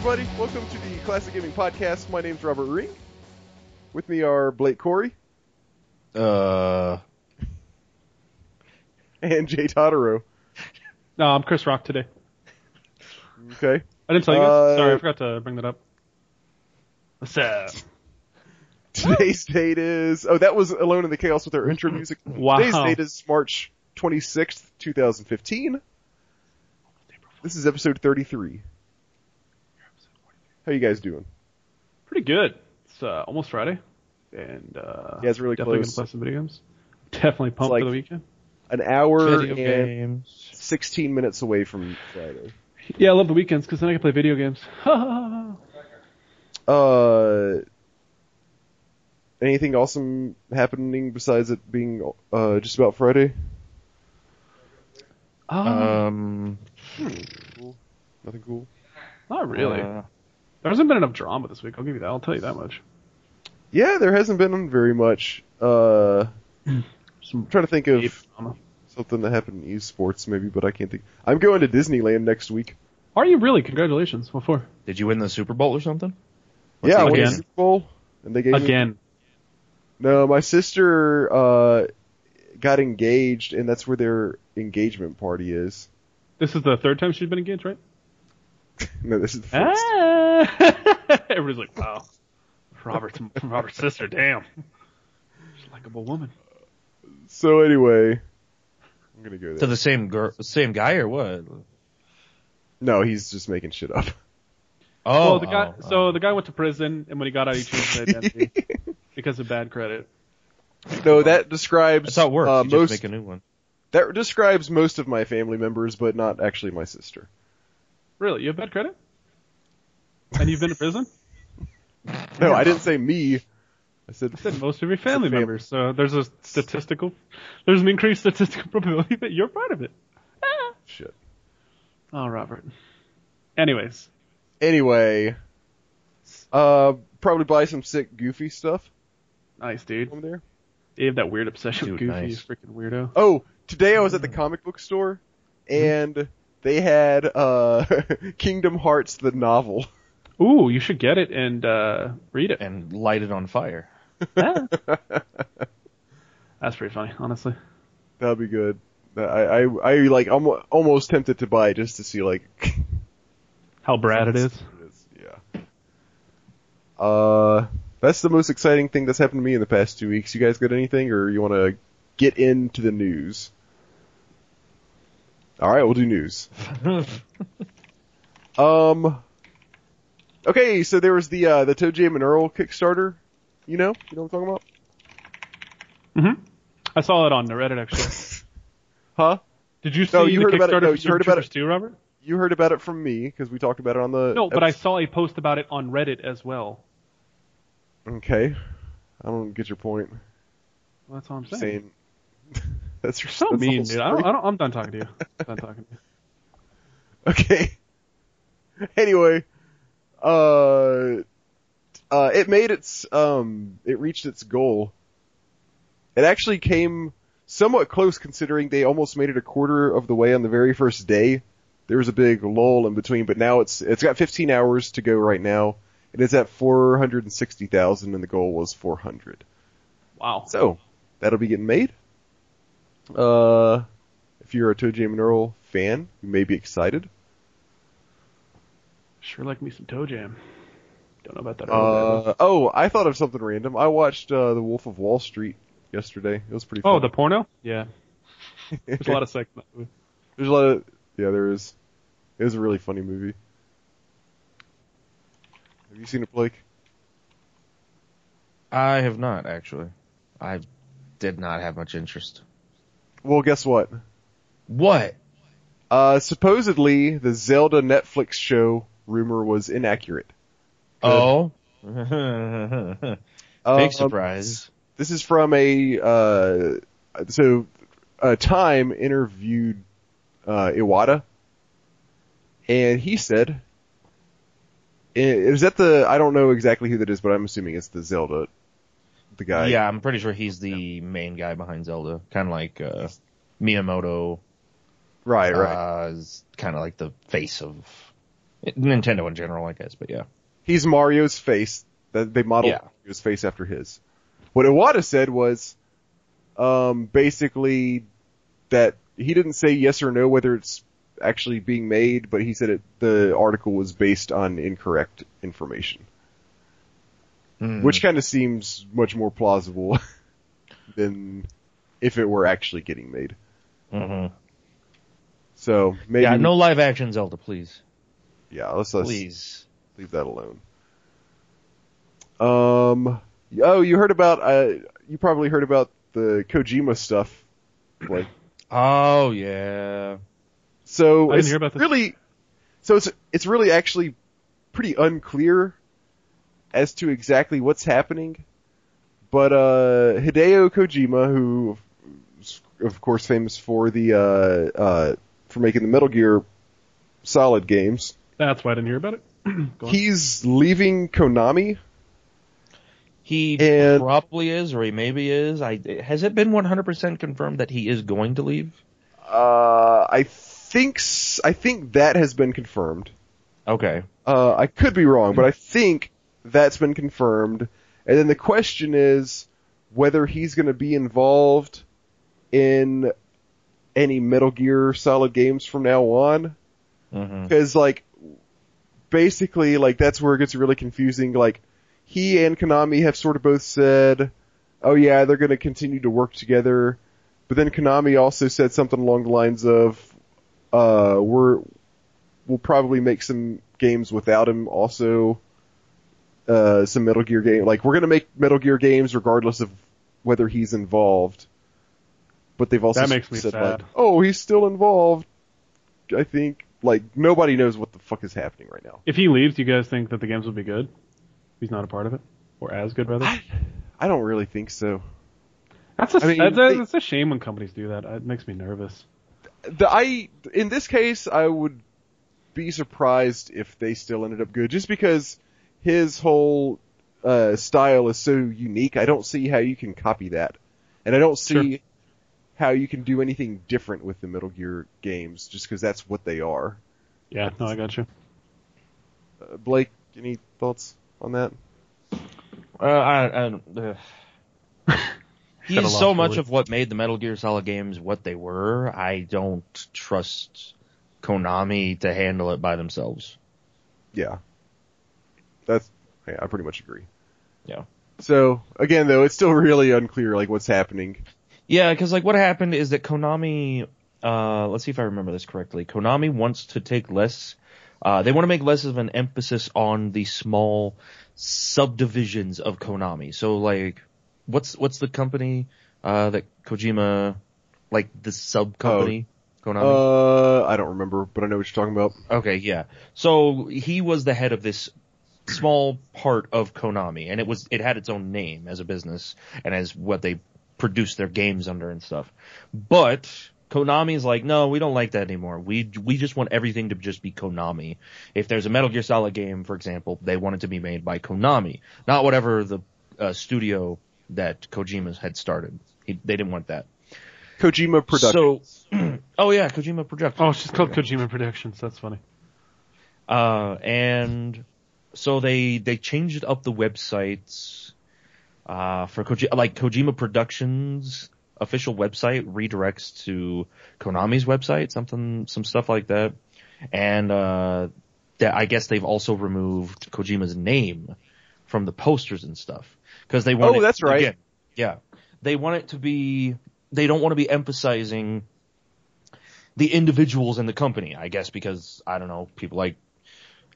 Hey everybody, welcome to the Classic Gaming Podcast. My name's Robert Ring. With me are Blake Corey Uh, and Jay Totaro. No, I'm Chris Rock today. Okay. I didn't tell you guys. Uh, Sorry, I forgot to bring that up. What's up? Today's date is oh that was Alone in the Chaos with our intro music. Wow. Today's date is March 26th, 2015. This is episode 33. How you guys doing? Pretty good. It's uh, almost Friday, and uh, Yeah, it's really definitely close. gonna play some video games. Definitely pumped like- for the weekend. An hour video and games. 16 minutes away from Friday. Yeah, I love the weekends because then I can play video games. Uh, anything awesome happening besides it being uh just about Friday? um, Um, Cool. Nothing cool. not really. uh, there hasn't been enough drama this week. I'll give you that. I'll tell you that much. Yeah, there hasn't been very much. Uh, Some I'm trying to think of drama. something that happened in esports maybe, but I can't think. I'm going to Disneyland next week. Are you really? Congratulations. What for? did you win the Super Bowl or something? What's yeah, I the went to again? the Super Bowl, and they gave me. Again. No, my sister uh got engaged, and that's where their engagement party is. This is the third time she's been engaged, right? No, this is the first. Ah! Everybody's like, wow. Robert's Robert's sister, damn. She's a likable woman. So anyway, I'm gonna go there. To the same girl, same guy or what? No, he's just making shit up. Oh, well, the guy. oh, so oh. the guy went to prison, and when he got out, he changed his identity because of bad credit. No, that describes that's how it works. uh, you most just make a new one. that describes most of my family members, but not actually my sister. Really, you have bad credit, and you've been to prison. No, I didn't say me. I said, I said most of your family Fam- members. So there's a statistical, there's an increased statistical probability that you're part of it. Ah. shit. Oh, Robert. Anyways, Anyway, uh, probably buy some sick Goofy stuff nice dude. over there. You have that weird obsession with Goofy, nice. freaking weirdo. Oh, today I was at the comic book store, and they had uh, Kingdom Hearts the novel. Ooh, you should get it and uh, read it. And light it on fire. Ah. That's pretty funny, honestly. That'd be good. I, I, I like, I'm almost tempted to buy it just to see like How Brad it is. Yeah. Uh, that's the most exciting thing that's happened to me in the past two weeks. You guys got anything, or you want to get into the news? All right, we'll do news. um. Okay, so there was the uh, the ToeJam and Earl Kickstarter. You know, you know what I'm talking about? hmm I saw it on the Reddit actually. Huh? Did you see No, you the heard about it- Kickstarter no, you heard about it- 2, Robert? You heard about it from me because we talked about it on the. No, but I saw a post about it on Reddit as well. Okay, I don't get your point. Well, that's all I'm saying. Saying that's your So mean, dude. I don't. I don't, I'm done talking to you. done talking to you. Okay. anyway, uh, uh, it made its, um, it reached its goal. It actually came somewhat close considering they almost made it a quarter of the way on the very first day. There was a big lull in between, but now it's, it's got 15 hours to go right now. It is at 460,000 and the goal was 400. Wow. So, that'll be getting made. Uh, if you're a ToeJam and Earl fan, you may be excited. Sure like me some ToeJam. Don't know about that. Uh, oh, I thought of something random. I watched uh, The Wolf of Wall Street yesterday. It was pretty fun. oh, the porno? Yeah. There's a lot of sex in that movie. There's a lot of yeah, there is. It was a really funny movie. Have you seen it, Blake? I have not actually. I did not have much interest. Well, guess what? What? Uh, supposedly the Zelda Netflix show rumor was inaccurate. Oh. Big Um, surprise. This is from a uh, so uh, Time interviewed uh, Iwata, and he said, "Is that the? I don't know exactly who that is, but I'm assuming it's the Zelda, the guy. yeah, I'm pretty sure he's the main guy behind Zelda. Kind of like uh, Miyamoto right, right. uh, is kind of like the face of Nintendo in general, I guess, but yeah. He's Mario's face. That they modeled Yeah. Mario's face after his. What Iwata said was, um, basically that he didn't say yes or no whether it's actually being made, but he said it, the article was based on incorrect information, Hmm. which kind of seems much more plausible than if it were actually getting made. Mhm. So maybe, yeah, no live action Zelda, please, yeah, let's, let's please. leave that alone. Um, oh, you heard about, uh, you probably heard about the Kojima stuff, like, Oh, yeah. so I didn't it's hear about this. really, so it's, it's really actually pretty unclear as to exactly what's happening, but, uh, Hideo Kojima, who, is, of course, famous for the, uh, uh, for making the Metal Gear Solid games, That's why I didn't hear about it. He's leaving Konami, He And- probably is, or he maybe is. I has it been 100% confirmed that he is going to leave? Uh, I think s- I think that has been confirmed. Okay. Uh, I could be wrong, but I think that's been confirmed. And then the question is whether he's going to be involved in any Metal Gear Solid games from now on. hmm Because like, basically, like that's where it gets really confusing. Like, he and Konami have sort of both said, "Oh yeah, they're going to continue to work together," but then Konami also said something along the lines of, "Uh, we're we'll probably make some games without him also." Uh, some Metal Gear game, like we're gonna make Metal Gear games regardless of whether he's involved. But they've also That makes me said sad. like, oh, he's still involved. I think like nobody knows what the fuck is happening right now. If he leaves, do you guys think that the games will be good? He's not a part of it, or as good, rather. I, I don't really think so. That's a, I mean, that's, they- that's a shame when companies do that. It makes me nervous. The I in this case I would be surprised if they still ended up good, just because his whole uh, style is so unique. I don't see how you can copy that, and I don't see Sure. How you can do anything different with the Metal Gear games, just because that's what they are. Yeah, no, I got you. Uh, Blake, any thoughts on that? Uh, I, I, uh, Should've he's lost so much of what made the Metal Gear Solid games what they were. I don't trust Konami to handle it by themselves. Yeah. That's, yeah, I pretty much agree. Yeah. So, again though, it's still really unclear, like, what's happening. Yeah, because like what happened is that Konami, uh, let's see if I remember this correctly. Konami wants to take less, uh, they want to make less of an emphasis on the small subdivisions of Konami. So like, what's what's the company uh, that Kojima, like the sub company, Konami? Uh, I don't remember, but I know what you're talking about. Okay, yeah. So he was the head of this small part of Konami, and it was it had its own name as a business and as what they produced their games under and stuff. But Konami's like, no, we don't like that anymore. We we just want everything to just be Konami. If there's a Metal Gear Solid game, for example, they want it to be made by Konami, not whatever the uh, studio that Kojima had started. He, they didn't want that. Kojima Productions. So, oh yeah, Kojima Productions. Oh, it's just called. Kojima Productions. That's funny. Uh, and so they they changed up the websites uh, for Koji- like Kojima Productions official website redirects to Konami's website, something some stuff like that. And uh, that I guess they've also removed Kojima's name from the posters and stuff because they want Oh, it- that's right. again, yeah, they want it to be. They don't want to be emphasizing the individuals in the company, I guess, because I don't know, people like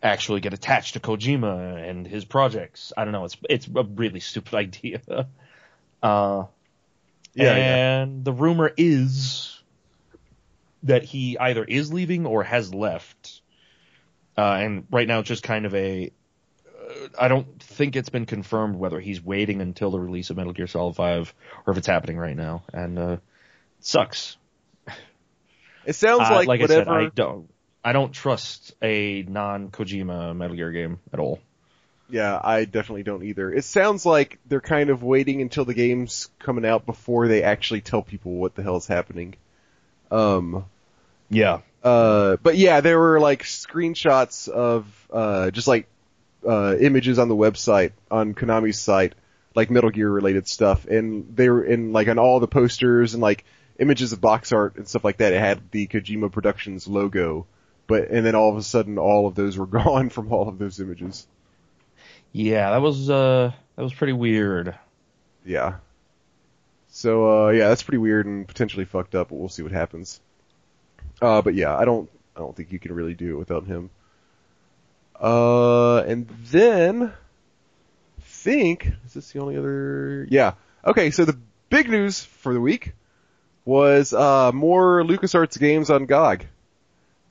actually get attached to Kojima and his projects. I don't know. It's it's a really stupid idea. Uh, Yeah, yeah. and the rumor is that he either is leaving or has left. Uh, and right now it's just kind of a. Uh, I don't think it's been confirmed whether he's waiting until the release of Metal Gear Solid 5 or if it's happening right now. And, uh, it sucks. It sounds like, like whatever. I said, I don't. I don't trust a non-Kojima Metal Gear game at all. Yeah, I definitely don't either. It sounds like they're kind of waiting until the game's coming out before they actually tell people what the hell's happening. Um, Yeah. Uh, but yeah, there were like screenshots of uh, just like uh, images on the website on Konami's site, like Metal Gear related stuff, and they were in like on all the posters and like images of box art and stuff like that. It had the Kojima Productions logo, but and then all of a sudden, all of those were gone from all of those images. Yeah, that was uh that was pretty weird. Yeah. So uh, yeah, that's pretty weird and potentially fucked up, but we'll see what happens. Uh, but yeah, I don't I don't think you can really do it without him. Uh, and then think is this the only other? Yeah. Okay, so the big news for the week was uh more LucasArts games on GOG.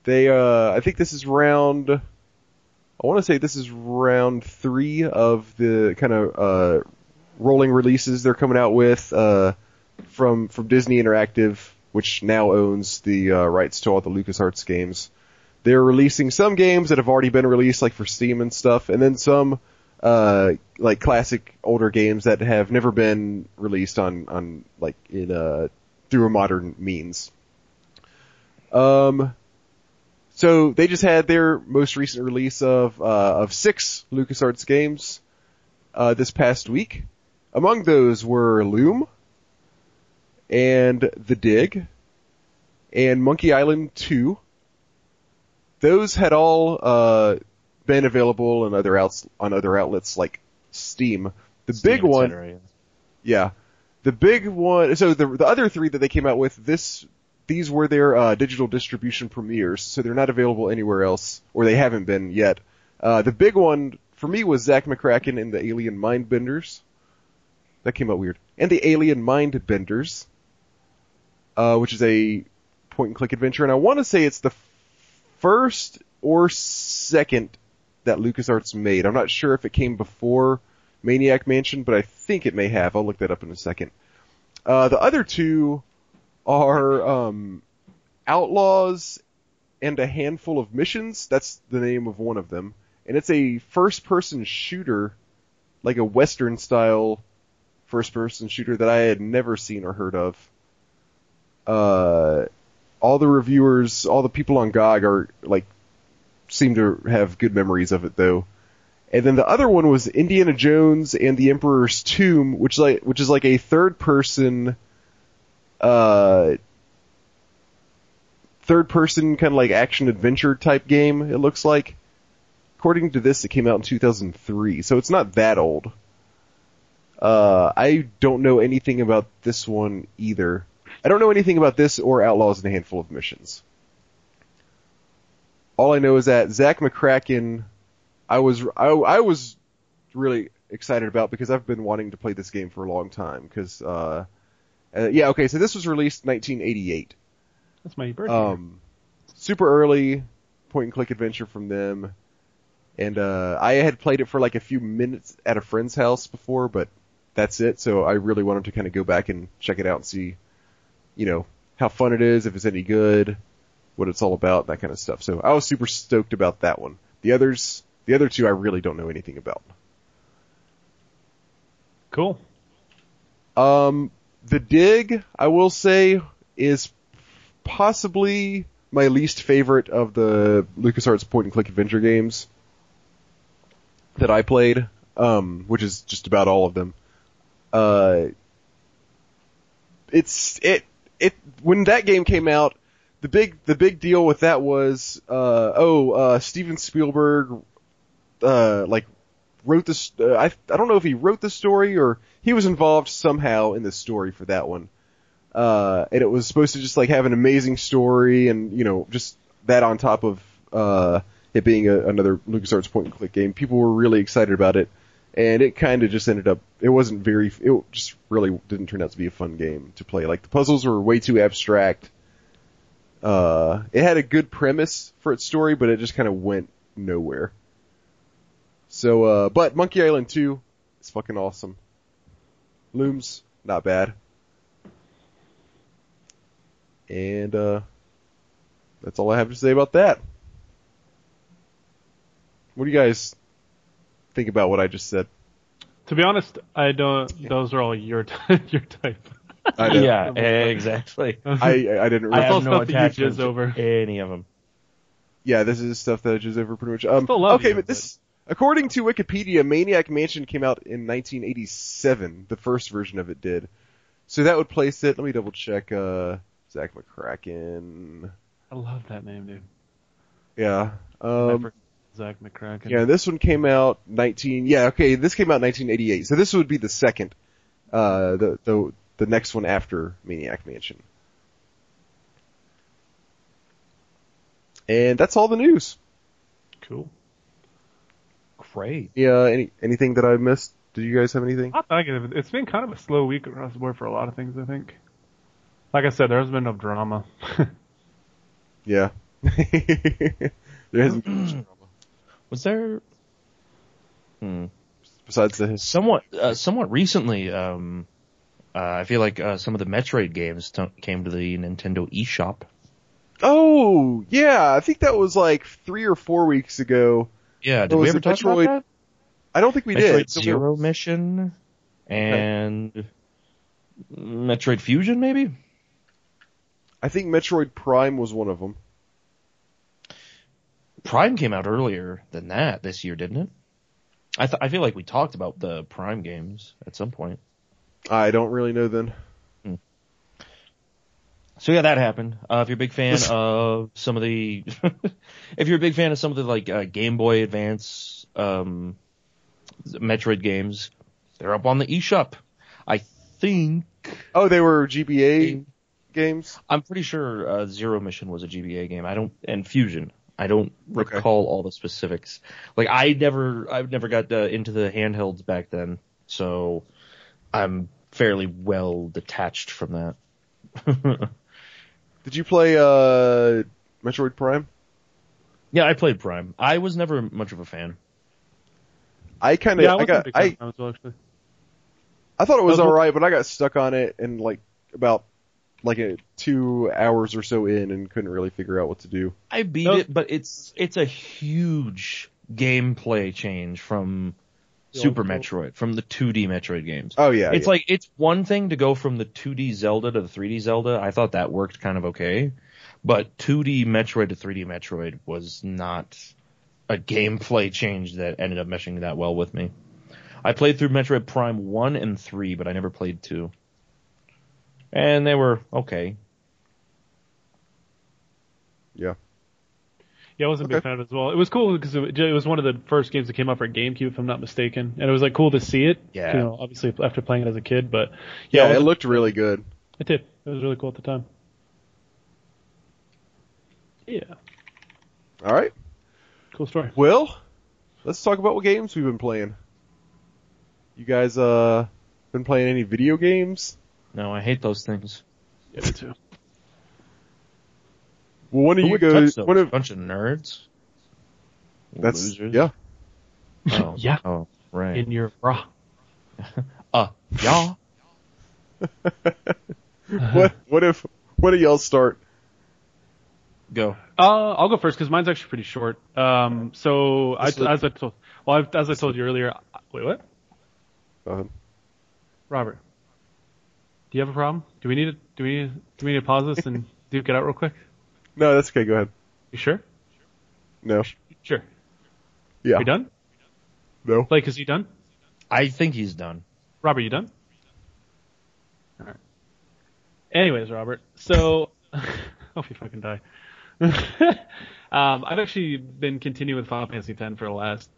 They uh I think this is round I want to say this is round 3 of the kind of uh rolling releases they're coming out with uh from from Disney Interactive, which now owns the uh, rights to all the LucasArts games. They're releasing some games that have already been released like for Steam and stuff and then some uh, like classic older games that have never been released on, on like in, uh, through a modern means. Um, so they just had their most recent release of, uh, of six LucasArts games, uh, this past week. Among those were Loom, and The Dig, and Monkey Island 2. Those had all, uh, been available on other outs, on other outlets like Steam. The Steam, big one, yeah. yeah. The big one, so the, the other three that they came out with, this, these were their, uh, digital distribution premieres, so they're not available anywhere else, or they haven't been yet. Uh, the big one, for me, was Zak McKracken and the Alien Mindbenders. That came out weird. And the Alien Mindbenders, uh, which is a point and click adventure, and I want to say it's the first or second that LucasArts made. I'm not sure if it came before Maniac Mansion, but I think it may have. I'll look that up in a second. Uh, the other two are um, Outlaws and a handful of missions. That's the name of one of them, and it's a first-person shooter, like a Western-style first-person shooter that I had never seen or heard of. Uh, all the reviewers, all the people on GOG are like seem to have good memories of it though. And then the other one was Indiana Jones and the Emperor's Tomb, which like which is like a third person uh third person kind of like action adventure type game it looks like. According to this it came out in 2003, so it's not that old. Uh I don't know anything about this one either. I don't know anything about this or Outlaws and a Handful of Missions. All I know is that Zak McKracken, I was I, I was really excited about because I've been wanting to play this game for a long time. Because uh, uh, yeah, okay, so this was released 1988. That's my birthday. Um, super early point and click adventure from them, and uh, I had played it for like a few minutes at a friend's house before, but that's it. So I really wanted to kind of go back and check it out and see, you know, how fun it is, if it's any good, what it's all about, that kind of stuff. So I was super stoked about that one. The others, the other two, I really don't know anything about. cool. Um, the dig, I will say, is possibly my least favorite of the LucasArts point and click adventure games that I played, um, which is just about all of them. Uh, it's, it, it, when that game came out, the big, the big deal with that was, uh, oh, uh, Steven Spielberg, uh, like, wrote this, uh, I, I don't know if he wrote the story or he was involved somehow in the story for that one. Uh, and it was supposed to just like have an amazing story and, you know, just that on top of, uh, it being a, another LucasArts point and click game. People were really excited about it. And it kind of just ended up, it wasn't very, it just really didn't turn out to be a fun game to play. Like the puzzles were way too abstract. Uh, it had a good premise for its story, but it just kind of went nowhere. So, uh, but Monkey Island 2 is fucking awesome. Looms, not bad. And, uh, that's all I have to say about that. What do you guys think about what I just said? To be honest, I don't. Those are all your your type. I know. yeah, exactly. I I didn't. I Really, all have no stuff that you attachment jizz over. any of them. yeah, this is stuff that I just over pretty much. Um, Still love okay, you, but this, according to Wikipedia, Maniac Mansion came out in 1987. The first version of it did. So that would place it. Let me double check. Uh, Zak McKracken. I love that name, dude. Yeah. Um, Zak McKracken. yeah, this one came out 19. Yeah, okay, this came out 1988. So this would be the second. Uh, the the the next one after Maniac Mansion. And that's all the news. Cool. Great. Yeah. Any anything that I missed? Did you guys have anything? I think it- it's been kind of a slow week across the board for a lot of things. I think. Like I said, there hasn't been enough drama. Yeah. there hasn't been much drama Was there? Hmm. besides the Somewhat, uh, somewhat recently, um, uh, I feel like uh, some of the Metroid games t- came to the Nintendo eShop. Oh, yeah, I think that was like three or four weeks ago. Yeah, did Oh, we ever talk Metroid- about I don't think we that? did. Metroid So Zero Mission and Metroid Fusion, maybe. I think Metroid Prime was one of them. Prime came out earlier than that this year, didn't it? I th- I feel like we talked about the Prime games at some point. I don't really know then. So yeah, that happened. Uh, if you're a big fan of some of the, if you're a big fan of some of the like uh, Game Boy Advance, um, Metroid games, they're up on the eShop. I think Oh, they were GBA games? I'm pretty sure uh, Zero Mission was a GBA game. I don't and Fusion. I don't Okay. recall all the specifics. Like I never, I never got uh, into the handhelds back then, so I'm fairly well detached from that. Did you play, uh, Metroid Prime? yeah, I played Prime. I was never much of a fan. I kind of, yeah, I, I, got, I, as well, actually. I thought it was was- alright, but I got stuck on it and like about like a, two hours or so in and couldn't really figure out what to do. I beat Nope. it, but it's it's a huge gameplay change from The Super old. Metroid, from the 2D Metroid games. Oh yeah, it's yeah. like it's one thing to go from the 2D Zelda to the 3D Zelda. I thought that worked kind of okay, but 2D Metroid to 3D Metroid was not a gameplay change that ended up meshing that well with me. I played through Metroid Prime 1 and 3, but I never played 2. And they were okay. yeah. Yeah, I wasn't a big fan of it as well. It was cool because it, it was one of the first games that came out for GameCube, if I'm not mistaken, and it was like cool to see it. Yeah. You know, obviously after playing it as a kid, but Yeah, yeah, it wasn't- looked really good. It did. It was really cool at the time. Yeah, Alright. cool story. Well, let's talk about what games we've been playing. You guys, uh, been playing any video games? No, I hate those things. Yeah, me too. Well, one of you would go, touch those? one of, bunch of nerds. that's, Losers. yeah. Oh, Yeah. Oh, right. In your bra. uh, yeah. What, what if, what do y'all start? Go. Uh, I'll go first because mine's actually pretty short. Um, so I, as I told, well, I've, as I told you earlier, wait, what? Go ahead. Robert, do you have a problem? Do we need to, do we need, do we need to pause this and duke it out real quick? No, that's okay, go ahead. You sure? No. Sure. Yeah. You done? No. Blake, is he done? I think he's done. Robert, you done? All right. Anyways, Robert. So, hope you fucking die. um, I've actually been continuing with Final Fantasy X for the last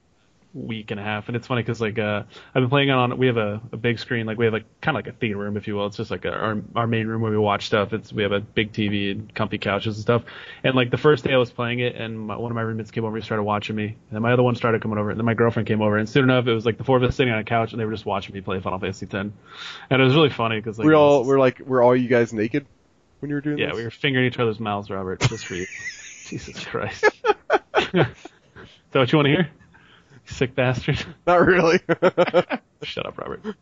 week and a half, and it's funny because like uh, I've been playing it on. We have a, a big screen, like we have like kind of like a theater room, if you will. It's just like a, our our main room where we watch stuff. It's we have a big TV and comfy couches and stuff. And like the first day I was playing it, and my, one of my roommates came over and started watching me, and then my other one started coming over, and then my girlfriend came over, and soon enough it was like the four of us sitting on a couch, and they were just watching me play Final Fantasy X, and it was really funny because like we're all, was- we're like, we're all you guys naked when you were doing yeah, this? we were fingering each other's mouths, Robert, just for you. Jesus Christ. Is that what you want to hear? Sick bastard. Not really. Shut up, Robert.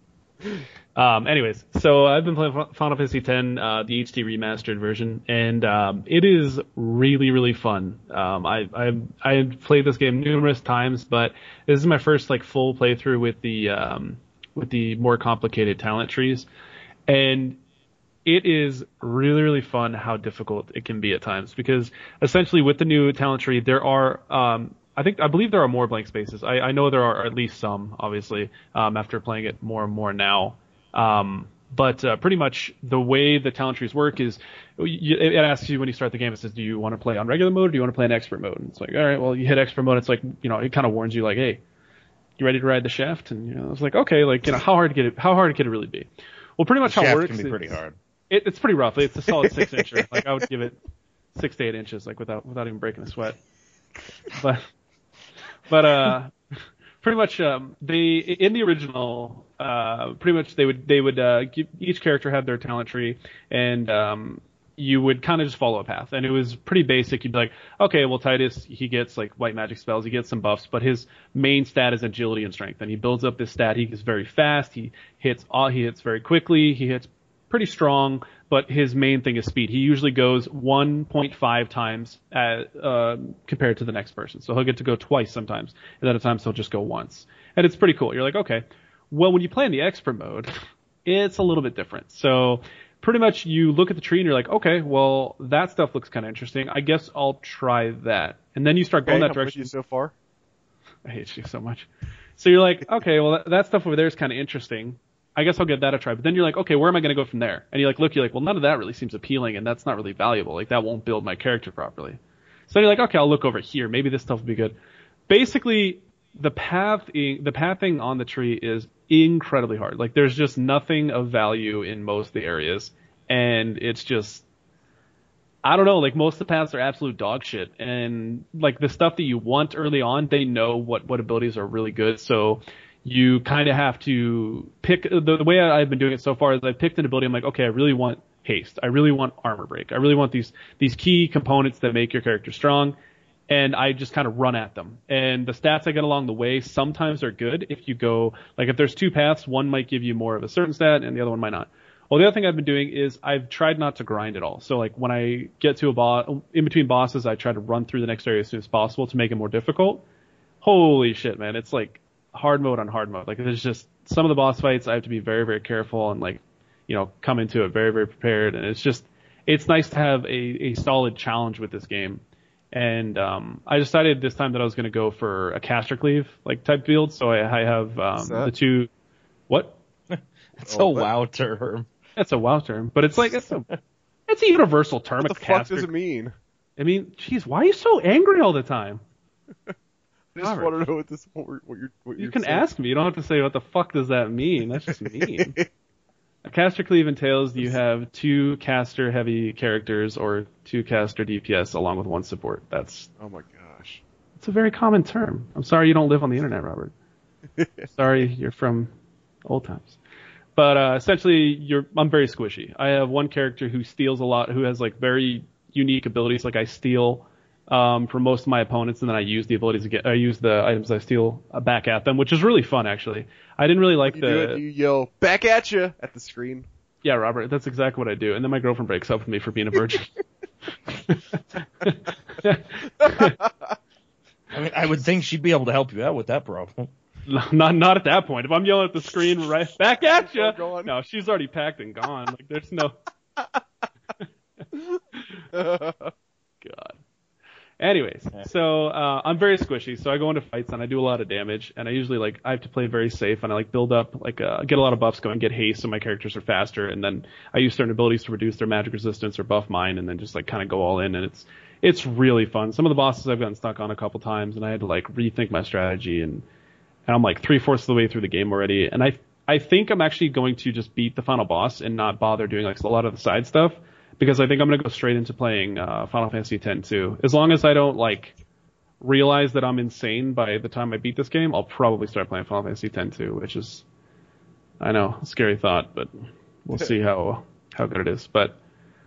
Um, anyways, so I've been playing Final Fantasy X, uh, the HD remastered version, and um, it is really, really fun. Um, I I I played this game numerous times, but this is my first like full playthrough with the um, with the more complicated talent trees, and it is really really fun how difficult it can be at times because essentially with the new talent tree there are um, I think I believe there are more blank spaces. I, I know there are at least some, obviously, um, after playing it more and more now. Um, but uh, pretty much the way the talent trees work is you, it asks you when you start the game. It says, "Do you want to play on regular mode or do you want to play in expert mode?" And it's like, all right, well, you hit expert mode. It's like you know, it kind of warns you like, "Hey, you ready to ride the shaft?" And you know, it's like, okay, like you know, how hard could it how hard could it really be? Well, pretty much The how it shaft works. can be pretty hard. It, it's pretty rough. It's a solid six incher. Like I would give it six to eight inches, like without without even breaking a sweat. But but uh, pretty much um, they in the original uh, pretty much they would they would uh, each character had their talent tree and um, you would kind of just follow a path. And it was pretty basic. You'd be like okay well Tidus he gets like white magic spells he gets some buffs but his main stat is agility and strength. And he builds up this stat. He is very fast. He hits all he hits very quickly. He hits pretty strong, but his main thing is speed. He usually goes 1.5 times at, uh, compared to the next person. So he'll get to go twice sometimes, and then at times he'll just go once. And it's pretty cool. You're like, okay. Well, when you play in the expert mode, it's a little bit different. So pretty much you look at the tree and you're like, okay, well, that stuff looks kind of interesting. I guess I'll try that. And then you start going Okay, that I'm direction. you so far. I hate you so much. So you're like, okay, well that, that stuff over there is kind of interesting. I guess I'll give that a try. But then you're like, okay, where am I going to go from there? And you're like look, you're like, well, none of that really seems appealing, and that's not really valuable. Like that won't build my character properly. So you're like, okay, I'll look over here. Maybe this stuff will be good. Basically, the path the pathing on the tree is incredibly hard. Like there's just nothing of value in most of the areas, and it's just I don't know, like most of the paths are absolute dog shit. And like the stuff that you want early on, they know what, what abilities are really good. So you kind of have to pick, the, the way I've been doing it so far is I've picked an ability. I'm like, okay, I really want haste. I really want armor break. I really want these, these key components that make your character strong. And I just kind of run at them. And the stats I get along the way sometimes are good if you go, like if there's two paths, one might give you more of a certain stat and the other one might not. Well, the other thing I've been doing is I've tried not to grind at all. So like when I get to a boss, in between bosses, I try to run through the next area as soon as possible to make it more difficult. Holy shit, man! It's like hard mode on hard mode. Like there's just some of the boss fights I have to be very very careful and like you know come into it very very prepared. And it's just it's nice to have a a solid challenge with this game. And um, I decided this time that I was going to go for a caster cleave like type build. So I, I have um, the two. What? It's Oh, a but- wow term. That's a WoW term, but it's like it's a it's a universal term. What a the fuck caster. does it mean? I mean, jeez, why are you so angry all the time? I just Robert. want to know what this what, you're- what you're You can saying. ask me. You don't have to say what the fuck does that mean. That's just mean. a caster cleave entails you have two caster heavy characters or two caster DPS along with one support. That's oh my gosh. it's a very common term. I'm sorry you don't live on the internet, Robert. sorry you're from old times. But uh, essentially, you're I'm very squishy. I have one character who steals a lot, who has like very unique abilities. Like I steal um, from most of my opponents, and then I use the abilities to get. I use the items I steal uh, back at them, which is really fun actually. I didn't really like You the do it. You yell back at you at the screen. yeah, Robert. That's exactly what I do. And then my girlfriend breaks up with me for being a virgin. I mean, I would think she'd be able to help you out with that problem. not not at that point. If I'm yelling at the screen right back at you, go on. no, she's already packed and gone. Like there's no God. Anyways, so uh, I'm very squishy, so I go into fights and I do a lot of damage, and I usually like I have to play very safe, and I like build up like uh, get a lot of buffs going, get haste, so my characters are faster, and then I use certain abilities to reduce their magic resistance or buff mine, and then just like kind of go all in, and it's it's really fun. Some of the bosses I've gotten stuck on a couple times, and I had to like rethink my strategy, and and I'm like three fourths of the way through the game already, and I I think I'm actually going to just beat the final boss and not bother doing like a lot of the side stuff because I think I'm gonna go straight into playing uh, Final Fantasy X-2. As long as I don't like realize that I'm insane by the time I beat this game, I'll probably start playing Final Fantasy X-2, which is I know a scary thought, but we'll see how how good it is. But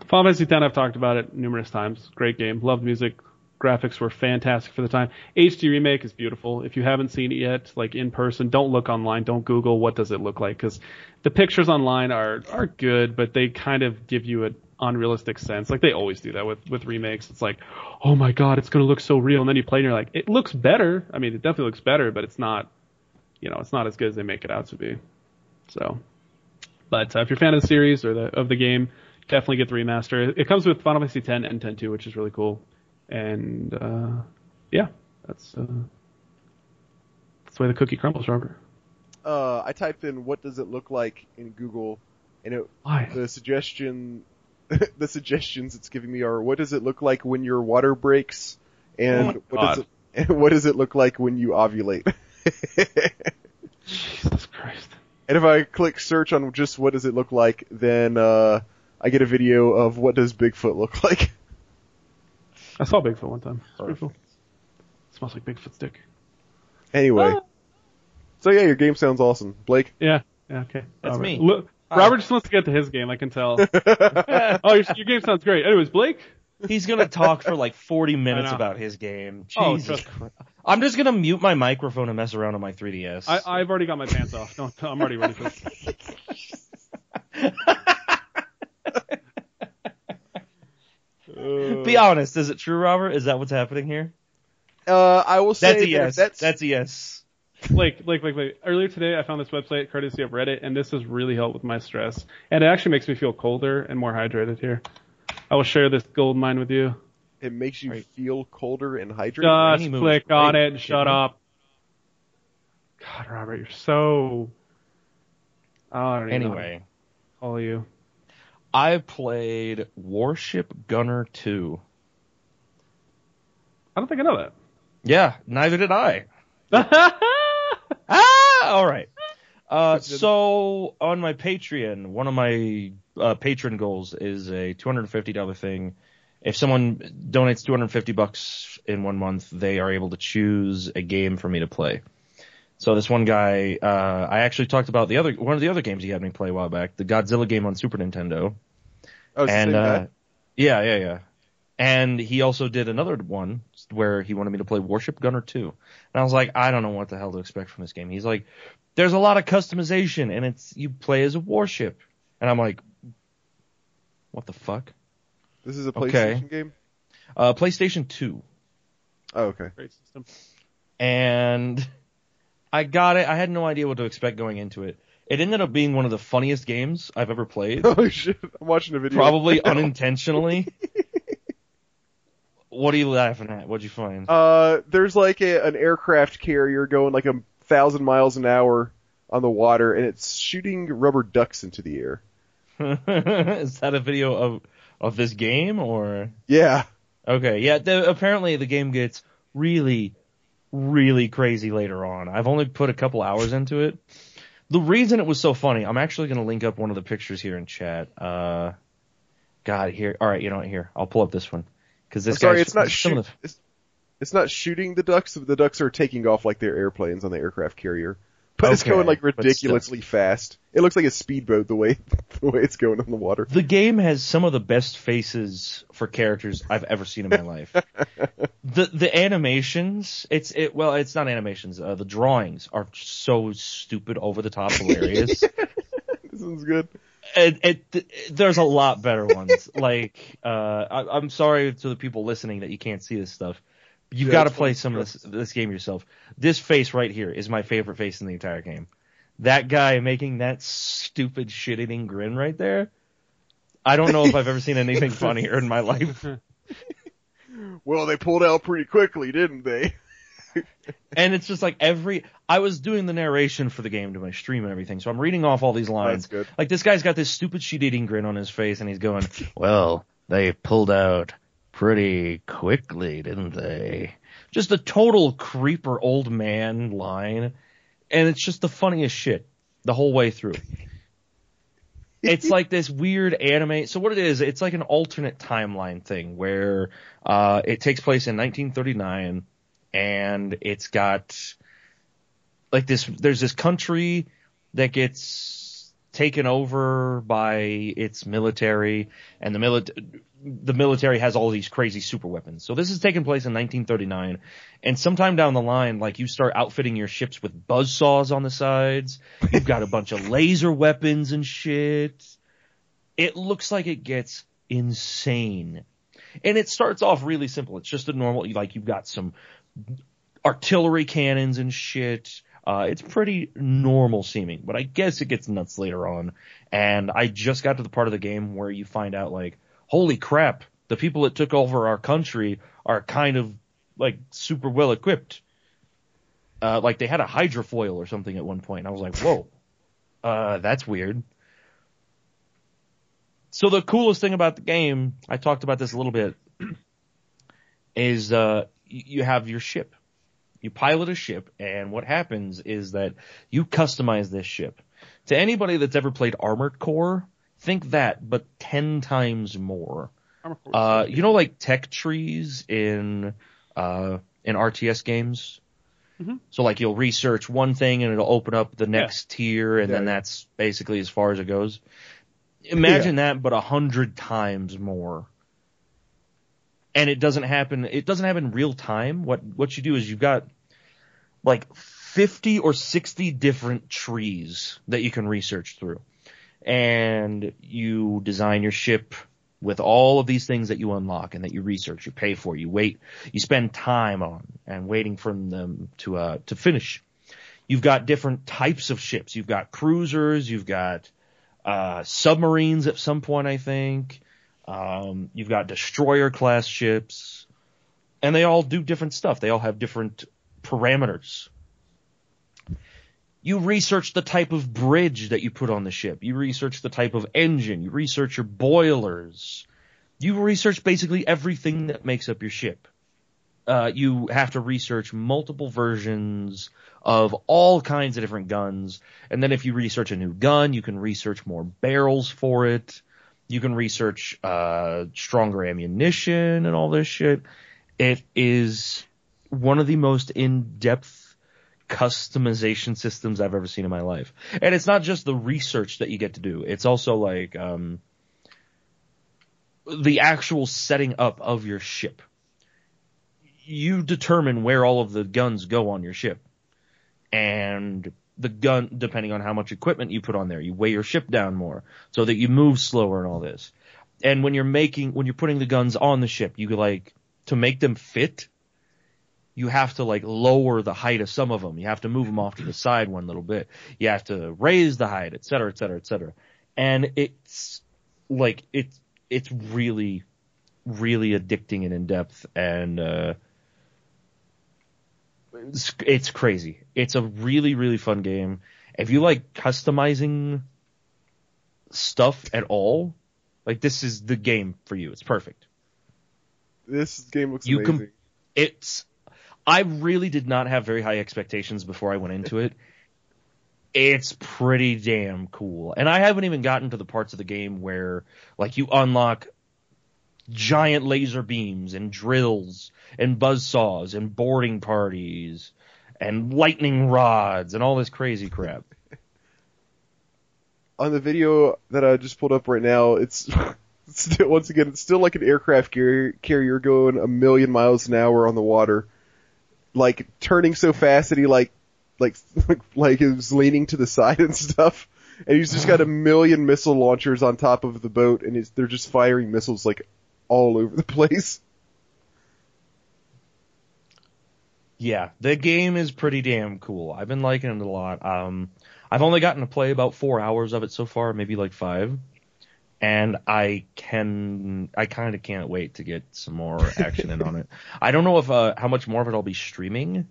Final Fantasy X, I've talked about it numerous times. Great game, loved music. Graphics were fantastic for the time. HD remake is beautiful. If you haven't seen it yet, like in person, don't look online. Don't Google what does it look like because the pictures online are are good, but they kind of give you an unrealistic sense. Like they always do that with with remakes. It's like, oh my god, it's gonna look so real, and then you play and you're like, it looks better. I mean, it definitely looks better, but it's not, you know, it's not as good as they make it out to be. So, But uh, if you're a fan of the series or the of the game, definitely get the remaster. It comes with Final Fantasy 10 and 10 2, which is really cool. And uh, yeah, that's uh, that's the way the cookie crumbles, Robert. Uh, I typed in what does it look like in Google, and it, Why? the suggestion, the suggestions it's giving me are what does it look like when your water breaks, and Oh my what does it, and what does it look like when you ovulate. Jesus Christ. And if I click search on just what does it look like, then uh, I get a video of what does Bigfoot look like. I saw Bigfoot one time. It's pretty cool. smells like Bigfoot's dick. Anyway, Ah. so yeah, your game sounds awesome, Blake. Yeah. Yeah. Okay. That's Robert. me. Look, Hi. Robert just wants to get to his game. I can tell. oh, your, your game sounds great. Anyways, Blake. He's gonna talk for like 40 minutes about his game. Oh, Jesus trust- Christ. I'm just gonna mute my microphone and mess around on my 3DS. I, I've already got my pants off. Don't. I'm already ready for this. Be honest, is it true, Robert? Is that what's happening here? Uh, I will say That's a that yes. that's, That's a yes. Blake, like, like, Blake. Earlier today, I found this website courtesy of Reddit, and this has really helped with my stress. And it actually makes me feel colder and more hydrated here. I will share this gold mine with you. it makes you Right. feel colder and hydrated. Just click on great, it and shut isn't it? up. God, Robert, you're so. Oh, I don't even know Anyway, to call you. I played Warship Gunner 2. I don't think I know that. Yeah, neither did I. all right. Uh, so on my Patreon, one of my uh, patron goals is a $250 thing. If someone donates 250 bucks in one month, they are able to choose a game for me to play. So this one guy, uh, I actually talked about the other one of the other games he had me play a while back, the Godzilla game on Super Nintendo. Oh, and uh, yeah, yeah, yeah. And he also did another one where he wanted me to play Warship Gunner 2. And I was like, I don't know what the hell to expect from this game. He's like, there's a lot of customization and it's you play as a warship. And I'm like, what the fuck? this is a okay. PlayStation game. Uh, PlayStation 2. Oh, okay. Great system. And I got it. I had no idea what to expect going into it. It ended up being one of the funniest games I've ever played. Oh shit! I'm watching a video. Probably unintentionally. what are you laughing at? What'd you find? Uh, there's like a, an aircraft carrier going like a thousand miles an hour on the water, and it's shooting rubber ducks into the air. Is that a video of of this game or? Yeah. Okay, yeah. The, apparently the game gets really, really crazy later on. I've only put a couple hours into it. The reason it was so funny, I'm actually going to link up one of the pictures here in chat. Uh, God, here. All right, you know what? Here, I'll pull up this one because this sorry, it's not shoot. of It's, it's not shooting the ducks. The ducks are taking off like they're airplanes on the aircraft carrier, but it's going like ridiculously fast. It looks like a speedboat the way the way it's going on the water. The game has some of the best faces for characters I've ever seen in my life. the the animations, it's it well, it's not animations. Uh, the drawings are so stupid, over the top, hilarious. This one's good. It, it, there's a lot better ones. like, uh, I, I'm sorry to the people listening that you can't see this stuff. You've Yeah, got to play some of this this game yourself. This face right here is my favorite face in the entire game. That guy making that stupid shit eating grin right there. I don't know if I've ever seen anything funnier in my life. Well, they pulled out pretty quickly, didn't they? And it's just like every I was doing the narration for the game to my stream and everything, so I'm reading off all these lines. That's good. Like this guy's got this stupid shit eating grin on his face and he's going, Well, they pulled out pretty quickly, didn't they? Just a total creeper old man line. And it's just the funniest shit the whole way through. it's like this weird anime. So what it is, it's like an alternate timeline thing where uh, it takes place in 1939, and it's got like this. There's this country that gets taken over by its military, and the military the military has all these crazy super weapons. So this is taking place in 1939, and sometime down the line, like you start outfitting your ships with buzzsaws on the sides. You've got a bunch of laser weapons and shit. It looks like it gets insane. And it starts off really simple. It's just a normal, like you've got some artillery cannons and shit, Uh, it's pretty normal seeming, but I guess it gets nuts later on. And I just got to the part of the game where you find out like, holy crap, the people that took over our country are kind of like super well equipped. Uh, like they had a hydrofoil or something at one point. I was like, whoa, uh, that's weird. So the coolest thing about the game, I talked about this a little bit, is uh, you have your ship. You pilot a ship, and what happens is that you customize this ship. To anybody that's ever played Armored Core, think that, but ten times more. Uh, you know, like tech trees in uh, in RTS games. Mhm. So like you'll research one thing and it'll open up the next tier, and Yeah. then that's basically as far as it goes. Imagine that, but a hundred times more. And it doesn't happen. It doesn't happen in real time. What what you do is you've got like fifty or sixty different trees that you can research through, and you design your ship with all of these things that you unlock and that you research, you pay for, you wait, you spend time on and waiting for them to uh to finish. You've got different types of ships. You've got cruisers, you've got uh submarines at some point I think. Um you've got destroyer class ships and they all do different stuff. They all have different parameters. You research the type of bridge that you put on the ship. You research the type of engine. You research your boilers. You research basically everything that makes up your ship. Uh, you have to research multiple versions of all kinds of different guns. And then if you research a new gun, you can research more barrels for it. You can research, uh, stronger ammunition and all this shit. It is one of the most in-depth customization systems I've ever seen in my life. And it's not just the research that you get to do. It's also like um the actual setting up of your ship. You determine where all of the guns go on your ship. And the gun depending on how much equipment you put on there, you weigh your ship down more so that you move slower and all this. And when you're making when you're putting the guns on the ship, you like to make them fit you have to like lower the height of some of them. You have to move them off to the side one little bit. You have to raise the height, et cetera, et cetera, et cetera. And it's like it's it's really, really addicting and in depth, and uh, it's, it's crazy. It's a really, really fun game. If you like customizing stuff at all, like this is the game for you. It's perfect. This game looks You amazing. can- it's I really did not have very high expectations before I went into it. It's pretty damn cool. And I haven't even gotten to the parts of the game where like you unlock giant laser beams and drills and buzzsaws and boarding parties and lightning rods and all this crazy crap. on the video that I just pulled up right now, it's it's still, once again, it's still like an aircraft carrier, carrier going a million miles an hour on the water, like turning so fast that he like, like, like is leaning to the side and stuff. And he's just got a million missile launchers on top of the boat, and they're just firing missiles like all over the place. Yeah, the game is pretty damn cool. I've been liking it a lot. Um, I've only gotten to play about four hours of it so far, maybe like five. And I can, I kind of can't wait to get some more action in on it. I don't know if, uh, how much more of it I'll be streaming,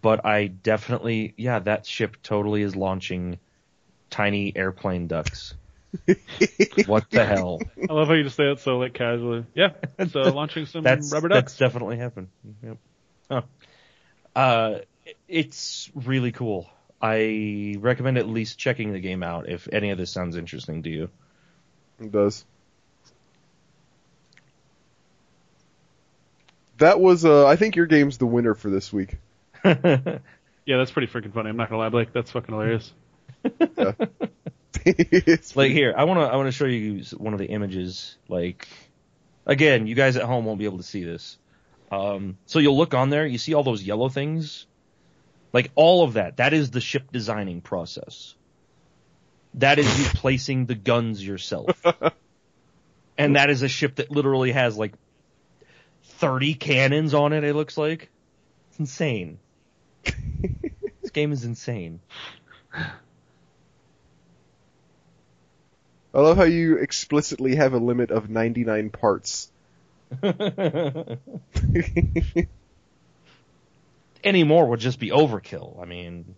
but I definitely, yeah, that ship totally is launching tiny airplane ducks. What the hell? I love how you just say it so like casually. Yeah. So launching some that's rubber that's ducks. definitely happened. Yep. Huh. Uh, it's really cool. I recommend at least checking the game out if any of this sounds interesting to you. It does. That was, uh, I think your game's the winner for this week. Yeah, that's pretty freaking funny. I'm not gonna lie, Blake. That's fucking hilarious. it's like here, I want to I want to show you one of the images. Like again, you guys at home won't be able to see this. Um, so you'll look on there, you see all those yellow things, like all of that. That is the ship designing process. That is you placing the guns yourself. and that is a ship that literally has like 30 cannons on it, it looks like. It's insane. This game is insane. I love how you explicitly have a limit of 99 parts. Any more would just be overkill. I mean,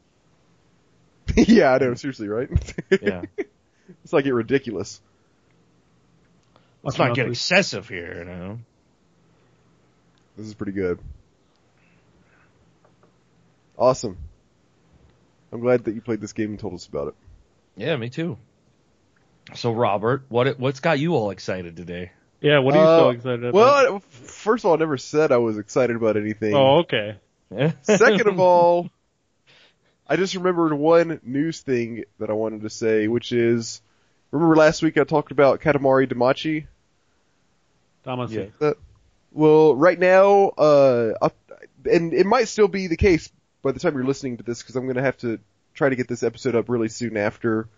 yeah, I know, seriously, right? yeah. it's like get ridiculous. Let's not get excessive here, you know. This is pretty good. Awesome. I'm glad that you played this game and told us about it. Yeah, me too. So Robert, what what's got you all excited today? Yeah, what are you so Uh, excited about? Well, first of all, I never said I was excited about anything. oh, okay. Second of all, I just remembered one news thing that I wanted to say, which is, remember last week I talked about Katamari Damacy? Damacy. Yeah. That, well, right now, uh, I'll, and it might still be the case by the time you're listening to this, because I'm going to have to try to get this episode up really soon after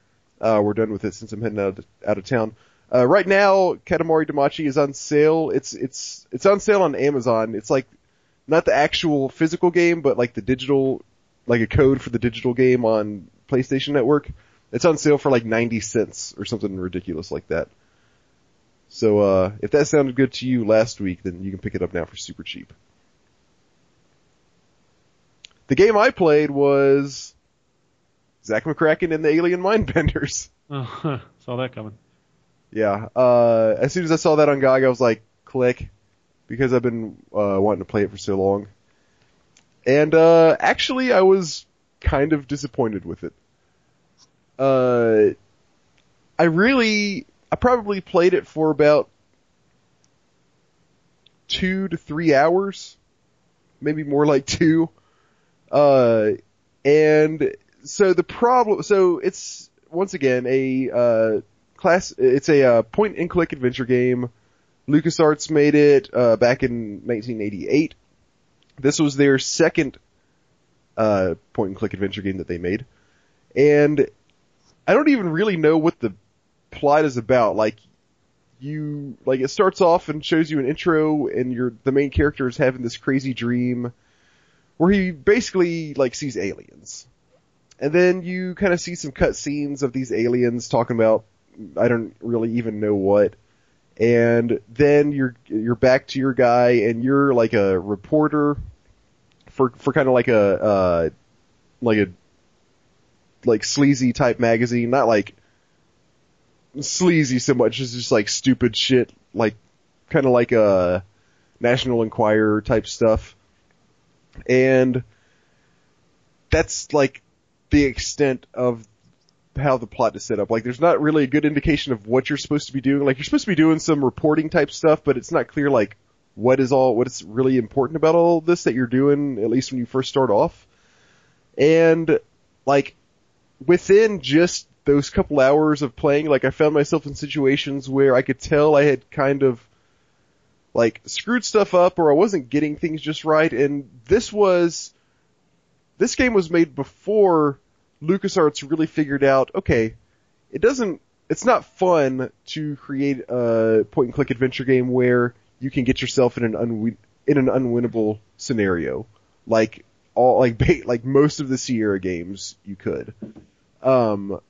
uh, we're done with it, since I'm heading out of, out of town. Uh, right now, Katamari Damacy is on sale. It's it's it's on sale on Amazon. It's like not the actual physical game, but like the digital, like a code for the digital game on PlayStation Network. It's on sale for like 90 cents or something ridiculous like that. So uh, if that sounded good to you last week, then you can pick it up now for super cheap. The game I played was Zak McKracken and the Alien Mindbenders. Oh, saw that coming. Yeah. Uh, as soon as I saw that on GOG, I was like, click, because I've been uh, wanting to play it for so long. And uh, actually, I was kind of disappointed with it. Uh, I really, I probably played it for about two to three hours, maybe more like two. Uh, and so the problem, so it's once again a uh, class. It's a uh, point and click adventure game. LucasArts made it uh, back in 1988. This was their second uh, point and click adventure game that they made, and I don't even really know what the plot is about. Like you, like it starts off and shows you an intro, and your the main character is having this crazy dream where he basically like sees aliens. And then you kind of see some cutscenes of these aliens talking about I don't really even know what. And then you're you're back to your guy and you're like a reporter for for kind of like a uh like a like sleazy type magazine, not like sleazy so much as just like stupid shit like kind of like a National Enquirer type stuff. And that's like the extent of how the plot is set up. Like there's not really a good indication of what you're supposed to be doing. Like you're supposed to be doing some reporting type stuff, but it's not clear like what is all, what is really important about all this that you're doing, at least when you first start off. And like within just those couple hours of playing, like I found myself in situations where I could tell I had kind of like screwed stuff up or I wasn't getting things just right. And this was, this game was made before LucasArts really figured out, okay, it doesn't, it's not fun to create a point and click adventure game where you can get yourself in an in an unwinnable scenario. Like all, like, ba- like most of the Sierra games you could. Um,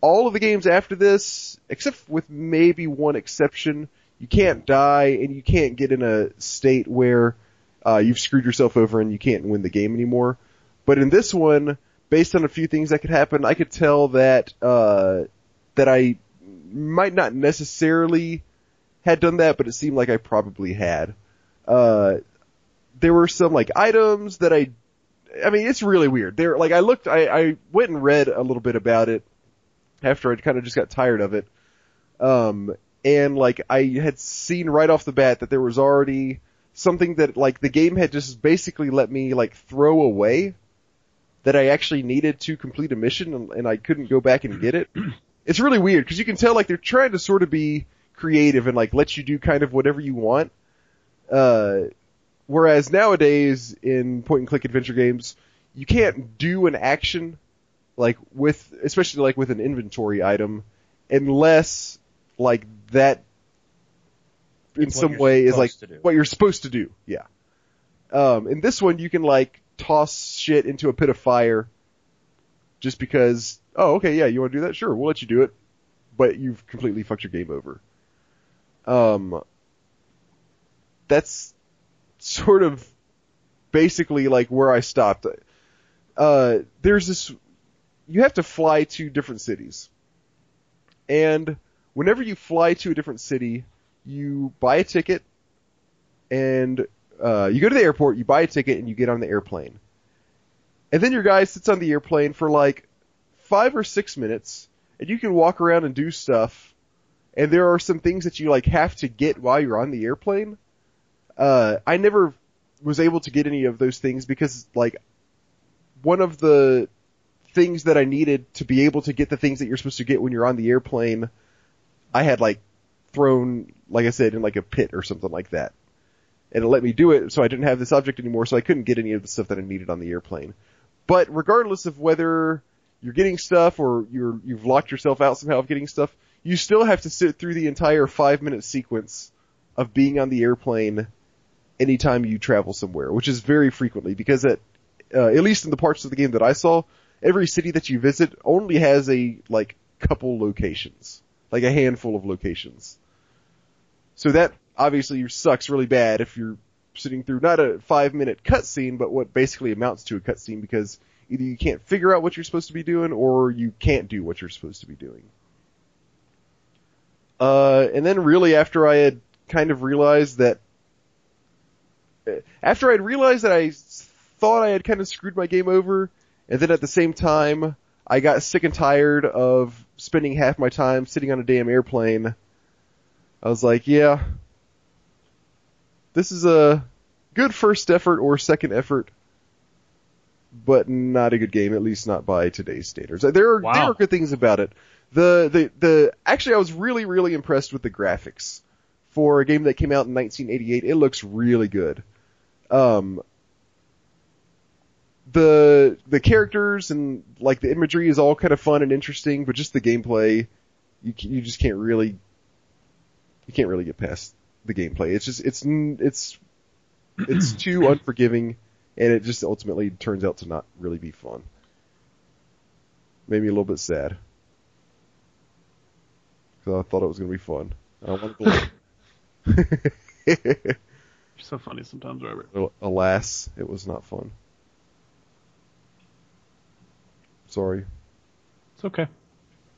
all of the games after this, except with maybe one exception, you can't die and you can't get in a state where uh, you've screwed yourself over and you can't win the game anymore. But in this one, based on a few things that could happen, I could tell that uh, that I might not necessarily had done that, but it seemed like I probably had. Uh, there were some like items that I, I mean, it's really weird. There, like I looked, I, I went and read a little bit about it after I kind of just got tired of it. Um, and like I had seen right off the bat that there was already something that like the game had just basically let me like throw away that I actually needed to complete a mission and, and I couldn't go back and get it. It's really weird because you can tell like they're trying to sort of be creative and like let you do kind of whatever you want. Uh, whereas nowadays in point and click adventure games, you can't do an action like with, especially like with an inventory item unless like that in what some way is like supposed to do. what you're supposed to do. Yeah. Um, in this one, you can like toss shit into a pit of fire just because, oh, okay, yeah, you want to do that? Sure, we'll let you do it. But you've completely fucked your game over. Um, that's sort of basically like where I stopped. Uh, there's this, you have to fly to different cities. And whenever you fly to a different city, you buy a ticket and uh, you go to the airport, you buy a ticket, and you get on the airplane. And then your guy sits on the airplane for like five or six minutes, and you can walk around and do stuff. And there are some things that you like have to get while you're on the airplane. Uh, I never was able to get any of those things because like one of the things that I needed to be able to get the things that you're supposed to get when you're on the airplane, I had like thrown, like I said, in like a pit or something like that and it let me do it, so I didn't have this object anymore, so I couldn't get any of the stuff that I needed on the airplane. But regardless of whether you're getting stuff or you're you've locked yourself out somehow of getting stuff, you still have to sit through the entire five minute sequence of being on the airplane anytime you travel somewhere, which is very frequently because at uh, at least in the parts of the game that I saw, every city that you visit only has a like couple locations, like a handful of locations. So that obviously sucks really bad if you're sitting through not a five minute cutscene, but what basically amounts to a cutscene because either you can't figure out what you're supposed to be doing or you can't do what you're supposed to be doing. Uh, and then really after I had kind of realized that, after I'd realized that I thought I had kind of screwed my game over, and then at the same time, I got sick and tired of spending half my time sitting on a damn airplane. I was like, yeah, this is a good first effort or second effort, but not a good game, at least not by today's standards. There are, Wow. there are good things about it. The, the, the, actually I was really, really impressed with the graphics. For a game that came out in 1988, it looks really good. Um, the, the characters and like the imagery is all kind of fun and interesting, but just the gameplay, you, you just can't really, you can't really get past the gameplay. It's just it's it's it's too unforgiving and it just ultimately turns out to not really be fun. Made me a little bit sad. Cause I thought it was gonna be fun. I wanted to You're so funny sometimes, Robert. Alas, it was not fun. Sorry. It's okay.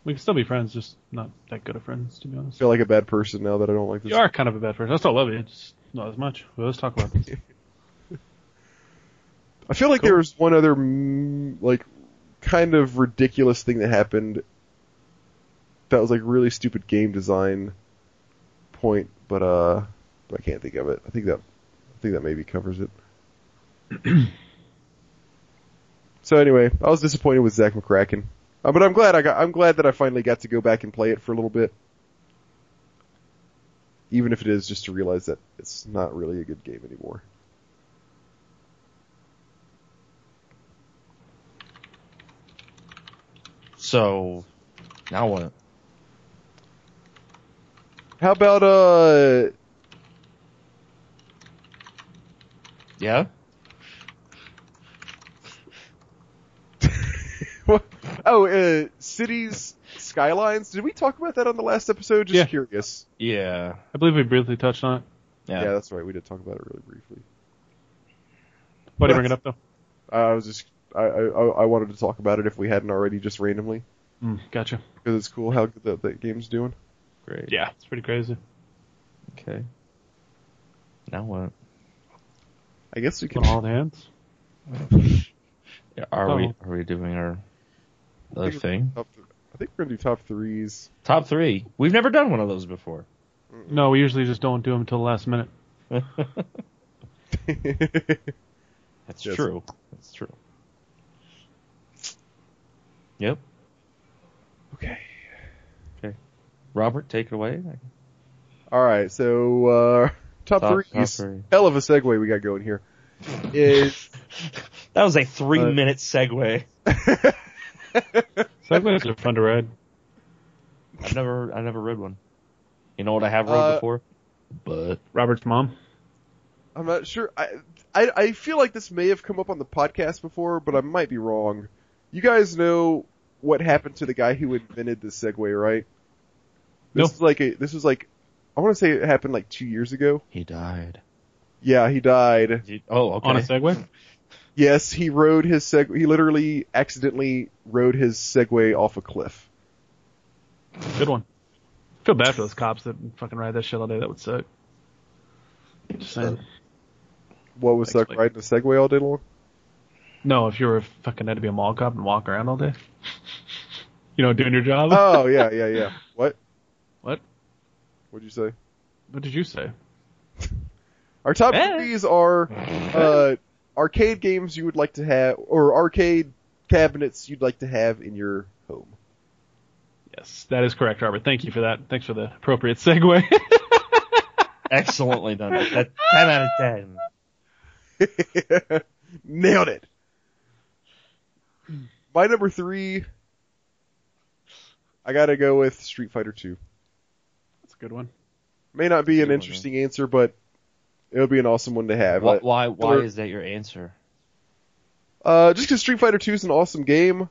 We can still be friends, just not that good of friends, to be honest. I feel like a bad person now that I don't like this. You are kind of a bad person. I still love you, just not as much. Well, let's talk about this. I feel like Cool. there was one other mm, like kind of ridiculous thing that happened that was like really stupid game design point, but uh but I can't think of it. I think that I think that maybe covers it. so anyway, I was disappointed with Zak McKracken. Uh, but I'm glad I got I'm glad that I finally got to go back and play it for a little bit. Even if it is just to realize that it's not really a good game anymore. So, now what? How about uh Yeah? what- oh uh cities skylines? Did we talk about that on the last episode? Just Yeah. curious. Yeah. I believe we briefly touched on it. Yeah. Yeah. that's right. We did talk about it really briefly. Why do you bring it up though? I was just I, I I wanted to talk about it if we hadn't already just randomly Mm, gotcha. because it's cool how good the, the game's doing. Great. Yeah, it's pretty crazy. Okay. Now what? I guess we can. On all hands. Yeah, Are we Oh. are we doing our I other think- thing? Top, I think we're gonna do top threes. Top three. We've never done one of those before. No, we usually just don't do them until the last minute. That's Yes. true. That's true. Yep. Okay. Okay. Robert, take it away. All right. So uh top, Top- threes. top three. Hell of a segue we got going here. Is That was a three Uh, minute segue. Segments are fun to ride. I've never I never read one. You know what I have read Uh, before? But Robert's mom. I'm not sure. I I, I feel like this may have come up on the podcast before, but I might be wrong. You guys know what happened to the guy who invented the Segway, right? This No. is like a, this was like, I want to say it happened like two years ago. He died. Yeah, he died. Oh, okay. On a Segway? Yes, he rode his seg. He literally accidentally rode his Segway off a cliff. Good one. feel bad for those cops that fucking ride that shit all day. That would suck. Just saying. What was Thanks, that riding a Segway all day long? No, if you were a fucking had to be a mall cop and walk around all day. You know, doing your job. Oh yeah, yeah, yeah. What? What? What'd you say? What did you say? Our top Eh. threes are uh, arcade games you would like to have, or arcade cabinets you'd like to have in your home. Yes, that is correct, Robert. Thank you for that. Thanks for the appropriate segue. Excellently done. That ten out of ten. Nailed it. My number three, I gotta go with Street Fighter 2. That's a good one. May not be an interesting answer, but it'll be an awesome one to have. Why? Why, why is that your answer? Uh, just because Street Fighter 2 is an awesome game,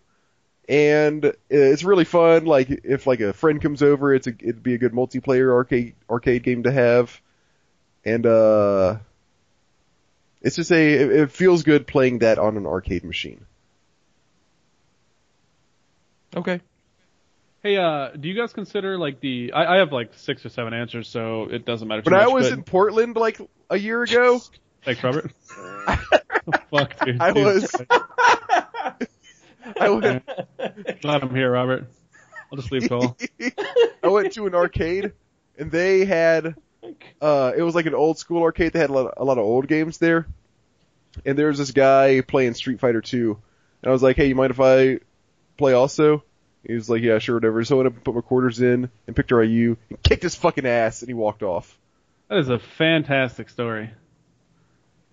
and it's really fun. Like if like a friend comes over, it's a it'd be a good multiplayer arcade arcade game to have, and uh, it's just a it, it feels good playing that on an arcade machine. Okay. Hey, uh, do you guys consider like the? I, I have like six or seven answers, so it doesn't matter. Too When I was but- in Portland like a year ago, Thanks, Robert. Fuck, dude. I Dude, was I went Glad I'm here, Robert. I'll just leave call. I went to an arcade and they had uh it was like an old school arcade. They had a lot, a lot of old games there. And there was this guy playing Street Fighter 2. And I was like, "Hey, you mind if I play also?" He was like, "Yeah, sure, whatever." So I went up and put my quarters in and picked Ryu and kicked his fucking ass and he walked off. That is a fantastic story.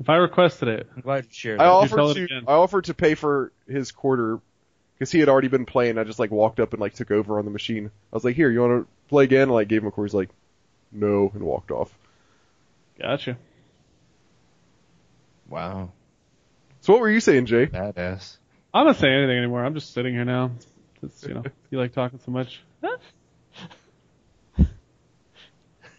If I requested it, I'm glad you shared I offered to again. I offered to pay for his quarter because he had already been playing. I just like walked up and like took over on the machine. I was like, "Here, you want to play again?" And like gave him a quarter. He's like, "No," and walked off. gotcha. Wow. So what were you saying, Jay? Badass. I'm not saying anything anymore. I'm just sitting here now. It's, you know, you like talking so much.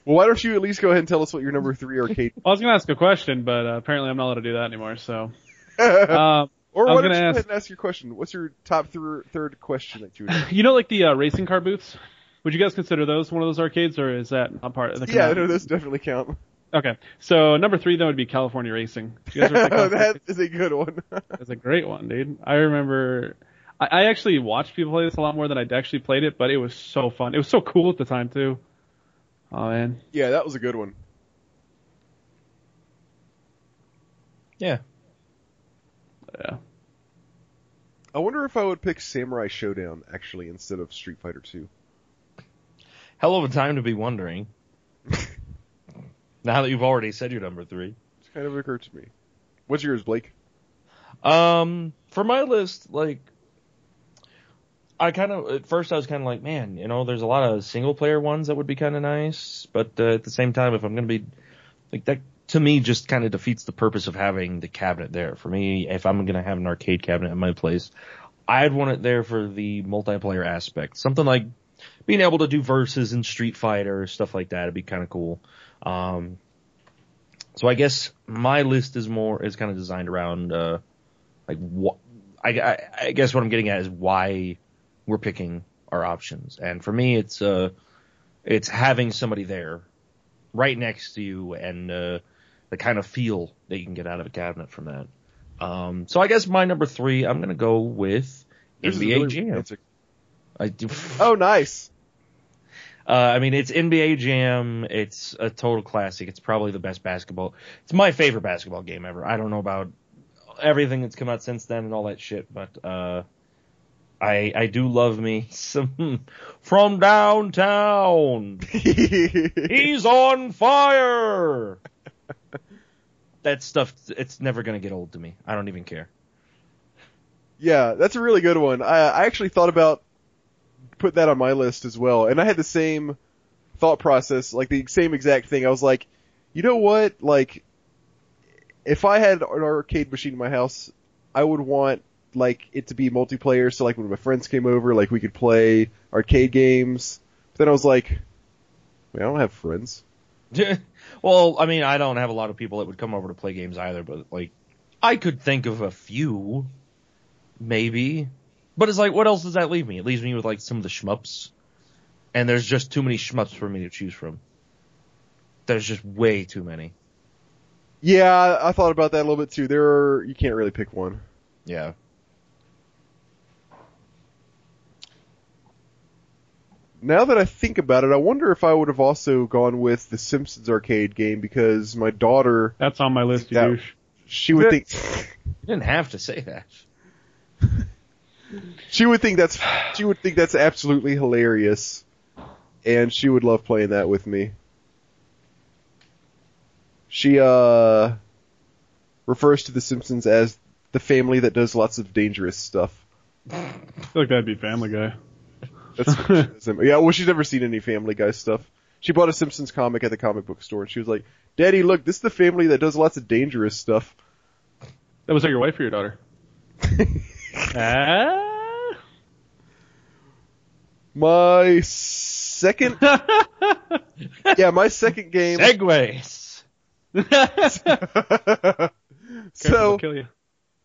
Well, why don't you at least go ahead and tell us what your number three arcade? I was gonna ask a question, but uh, apparently I'm not allowed to do that anymore. So, or um, why don't you ask- ahead and ask your question? What's your top thir- third question that you would you know, like the uh, racing car booths. Would you guys consider those one of those arcades, or is that not part of the? Yeah, no, those definitely count. Okay, so number three then would be California Racing. Do you guys ever play California that is a good one. That's a great one, dude. I remember. I, I actually watched people play this a lot more than I'd actually played it, but it was so fun. It was so cool at the time too. Oh man, yeah, that was a good one. Yeah. yeah. I wonder if I would pick Samurai Shodown actually instead of Street Fighter 2. Hell of a time to be wondering. now that you've already said your number three. It's kind of occurred to me. What's yours, Blake? Um, for my list, like, I kind of at first I was kind of like, man, you know, there's a lot of single player ones that would be kind of nice, but uh, at the same time, if I'm gonna be like that, to me, just kind of defeats the purpose of having the cabinet there. For me, if I'm gonna have an arcade cabinet in my place, I'd want it there for the multiplayer aspect, something like being able to do verses in Street Fighter, stuff like that. It'd be kind of cool. Um, so I guess my list is more is kind of designed around uh, like what I, I guess what I'm getting at is why we're picking our options. And for me, it's uh, it's having somebody there, right next to you, and uh, the kind of feel that you can get out of a cabinet from that. Um, so I guess my number three, I'm gonna go with Yours is NBA really Jam. I do. Oh, nice. Uh, I mean, it's NBA Jam. It's a total classic. It's probably the best basketball. It's my favorite basketball game ever. I don't know about everything that's come out since then and all that shit, but uh, I I do love me some from downtown. He's on fire. that stuff. It's never gonna get old to me. I don't even care. yeah, that's a really good one. I, I actually thought about put that on my list as well, and I had the same thought process, like the same exact thing. I was like, you know what, like, if I had an arcade machine in my house, I would want like it to be multiplayer. So like when my friends came over, like we could play arcade games. But then I was like, I don't have friends. well, I mean, I don't have a lot of people that would come over to play games either, but like, I could think of a few, maybe. But it's like, what else does that leave me? It leaves me with like some of the shmups, and there's just too many shmups for me to choose from. There's just way too many. Yeah, I thought about that a little bit too. There are, you can't really pick one. Yeah. Now that I think about it, I wonder if I would have also gone with the Simpsons arcade game because my daughter, That's on my list, you Yeah. douche. she would think, You didn't have to say that. she would think that's, she would think that's absolutely hilarious, and she would love playing that with me. She uh refers to the Simpsons as the family that does lots of dangerous stuff. I feel like that'd be Family Guy. That's what she does. yeah. Well, she's never seen any Family Guy stuff. She bought a Simpsons comic at the comic book store, and she was like, "Daddy, look, this is the family that does lots of dangerous stuff." That was that your wife or your daughter? ah. My second, yeah, my second game. Segways. Careful, so, they'll kill you.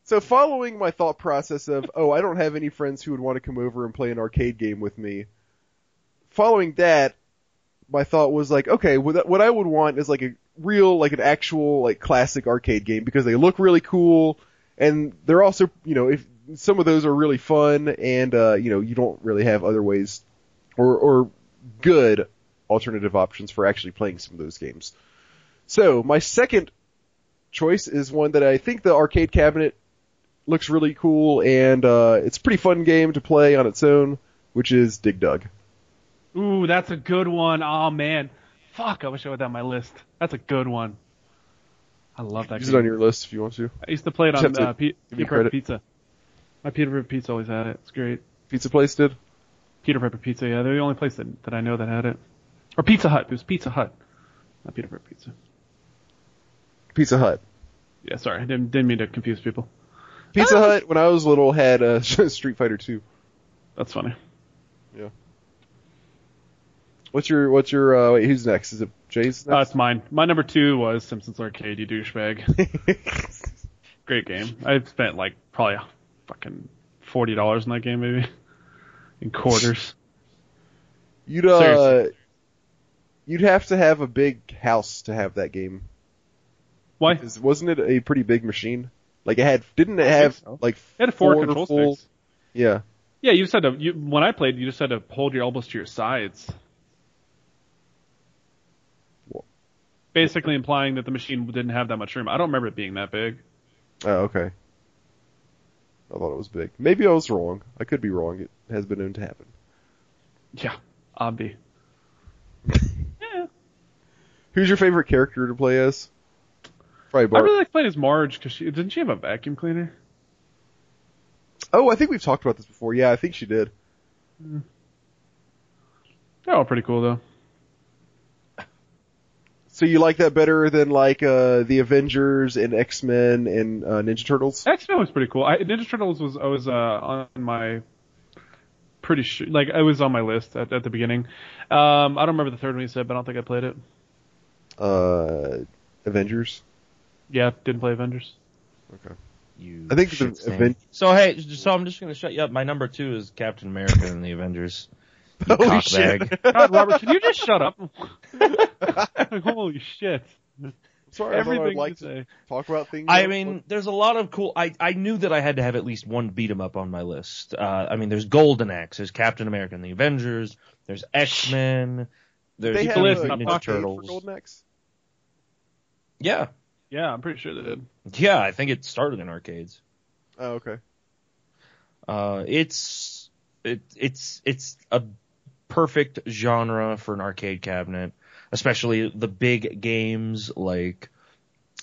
So following my thought process of, oh, I don't have any friends who would want to come over and play an arcade game with me. Following that, my thought was like, okay, what I would want is like a real, like an actual, like classic arcade game because they look really cool and they're also, you know, if some of those are really fun and, uh, you know, you don't really have other ways or, or good alternative options for actually playing some of those games. So my second choice is one that I think the arcade cabinet looks really cool and, uh, it's a pretty fun game to play on its own, which is Dig Dug. Ooh, that's a good one. Oh man, fuck! I wish I had that on my list. That's a good one. I love that. Game. Use it on your list if you want to. I used to play it on uh, me Peter. Pizza. My Peter Piper Pizza always had it. It's great. Pizza place did? Peter Piper Pizza, yeah, they're the only place that, that I know that had it. Or Pizza Hut. It was Pizza Hut, not Peter Piper Pizza. Pizza Hut. Yeah, sorry, I didn't, didn't mean to confuse people. Pizza Hut, when I was little, had uh, Street Fighter 2. That's funny. Yeah. What's your, what's your, uh, wait, who's next? Is it Jay's Uh, it's mine. My number two was Simpsons Arcade. You douchebag. Great game. I spent like probably a fucking forty dollars in that game, maybe in quarters. you'd, uh, Seriously. you'd have to have a big house to have that game. Why? Is, wasn't it a pretty big machine? Like it had, didn't it have so. Oh. like It had four, four control full- sticks. Yeah. Yeah, you just had to. You, when I played, you just had to hold your elbows to your sides. Wha- Basically implying that the machine didn't have that much room. I don't remember it being that big. Oh, okay. I thought it was big. Maybe I was wrong. I could be wrong. It has been known to happen. Yeah, obvi. yeah. Who's your favorite character to play as? Probably I really like playing as Marge because she didn't she have a vacuum cleaner? Oh, I think we've talked about this before. Yeah, I think she did. They're all pretty cool though. So you like that better than like uh the Avengers and X Men and uh, Ninja Turtles? X Men was pretty cool. I, Ninja Turtles was I was uh, on my pretty sure like I was on my list at, at the beginning. Um, I don't remember the third one you said, but I don't think I played it. Uh, Avengers. Yeah, didn't play Avengers. Okay. You I think the. Aven- So hey, so I'm just gonna shut you up. My number two is Captain America and the Avengers. You Holy cockbag. shit! God, Robert, can you just shut up? Holy shit! Sorry, I Everything I'd like to say. talk about things. I that- mean, there's a lot of cool. I I knew that I had to have at least one beat 'em up on my list. Uh, I mean, there's Golden Axe, there's Captain America and the Avengers, there's X Men, there's they have the a list, Mutant I'm Ninja arcade for Turtles. Golden Axe. Yeah, Yeah, I'm pretty sure they did. yeah. I think it started in arcades. Oh, okay. Uh, it's it it's it's a perfect genre for an arcade cabinet, especially the big games like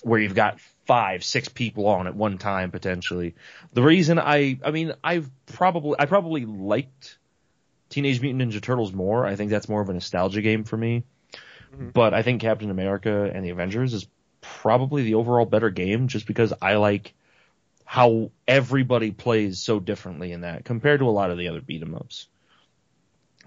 where you've got five, six people on at one time potentially. The reason I I mean I've probably I probably liked Teenage Mutant Ninja Turtles more. I think that's more of a nostalgia game for me. Mhm. But I think Captain America and the Avengers is probably the overall better game just because I like how everybody plays so differently in that compared to a lot of the other beat 'em ups.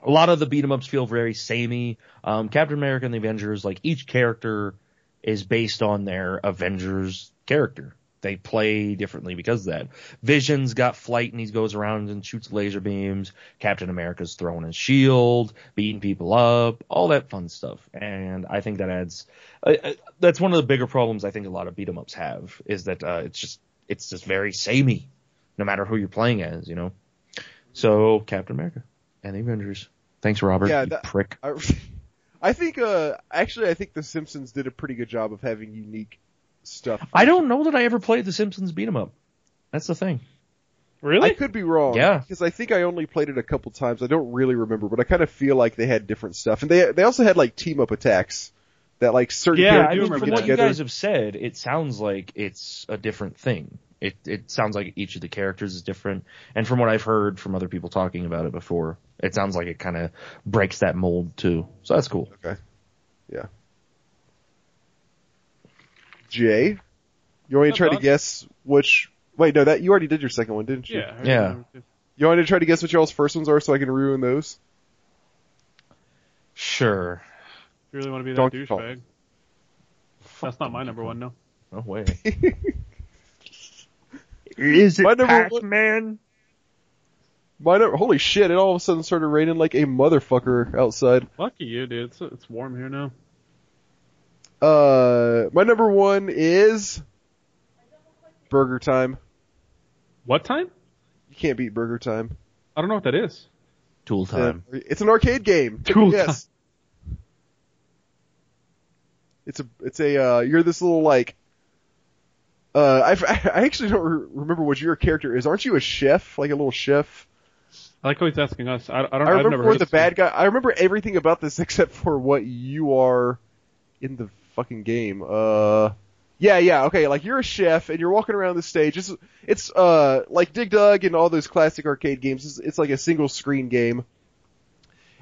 A lot of the beat 'em ups feel very samey. Um, Captain America and the Avengers, like each character is based on their Avengers character. They play differently because of that. Vision's got flight and he goes around and shoots laser beams. Captain America's throwing his shield, beating people up, all that fun stuff. And I think that adds, uh, uh, that's one of the bigger problems I think a lot of beat 'em ups have is that, uh, it's just, it's just very samey, no matter who you're playing as, you know? So, Captain America and the Avengers. Thanks, Robert. Yeah, you that- prick. I, I think, uh, actually, I think The Simpsons did a pretty good job of having unique stuff. I don't know that I ever played the Simpsons beat 'em up. That's the thing. Really? I could be wrong. Yeah. Because I think I only played it a couple times. I don't really remember, but I kind of feel like they had different stuff, and they they also had like team up attacks that like certain Yeah, I characters do would remember From get what you guys have said, it sounds like it's a different thing. It it sounds like each of the characters is different, and from what I've heard from other people talking about it before, it sounds like it kind of breaks that mold too. So that's cool. Okay. Yeah. Jay, you want me to try to guess which? Wait, no, that you already did your second one, didn't you? yeah. I Yeah. remember too. You want me to try to guess what y'all's first ones are so I can ruin those? Sure. If you really want to be that Donkey Kong. douchebag. That's not my number one, no. No way. Is it My number one- Pac-Man? My number, holy shit! It all of a sudden started raining like a motherfucker outside. Lucky you, dude. It's, it's warm here now. Uh, my number one is Burger Time. What time? You can't beat Burger Time. I don't know what that is. Tool It's time. a- It's an arcade game. Take a Cool guess. It's a it's a uh, you're this little like uh I I actually don't re- remember what your character is. Aren't you a chef? Like a little chef? I like how he's asking us. I, I don't. I I've remember never the bad guy. I remember everything about this except for what you are in the fucking game. Uh, yeah, yeah, okay. Like you're a chef and you're walking around the stage. It's it's uh like Dig Dug and all those classic arcade games. It's, it's like a single screen game,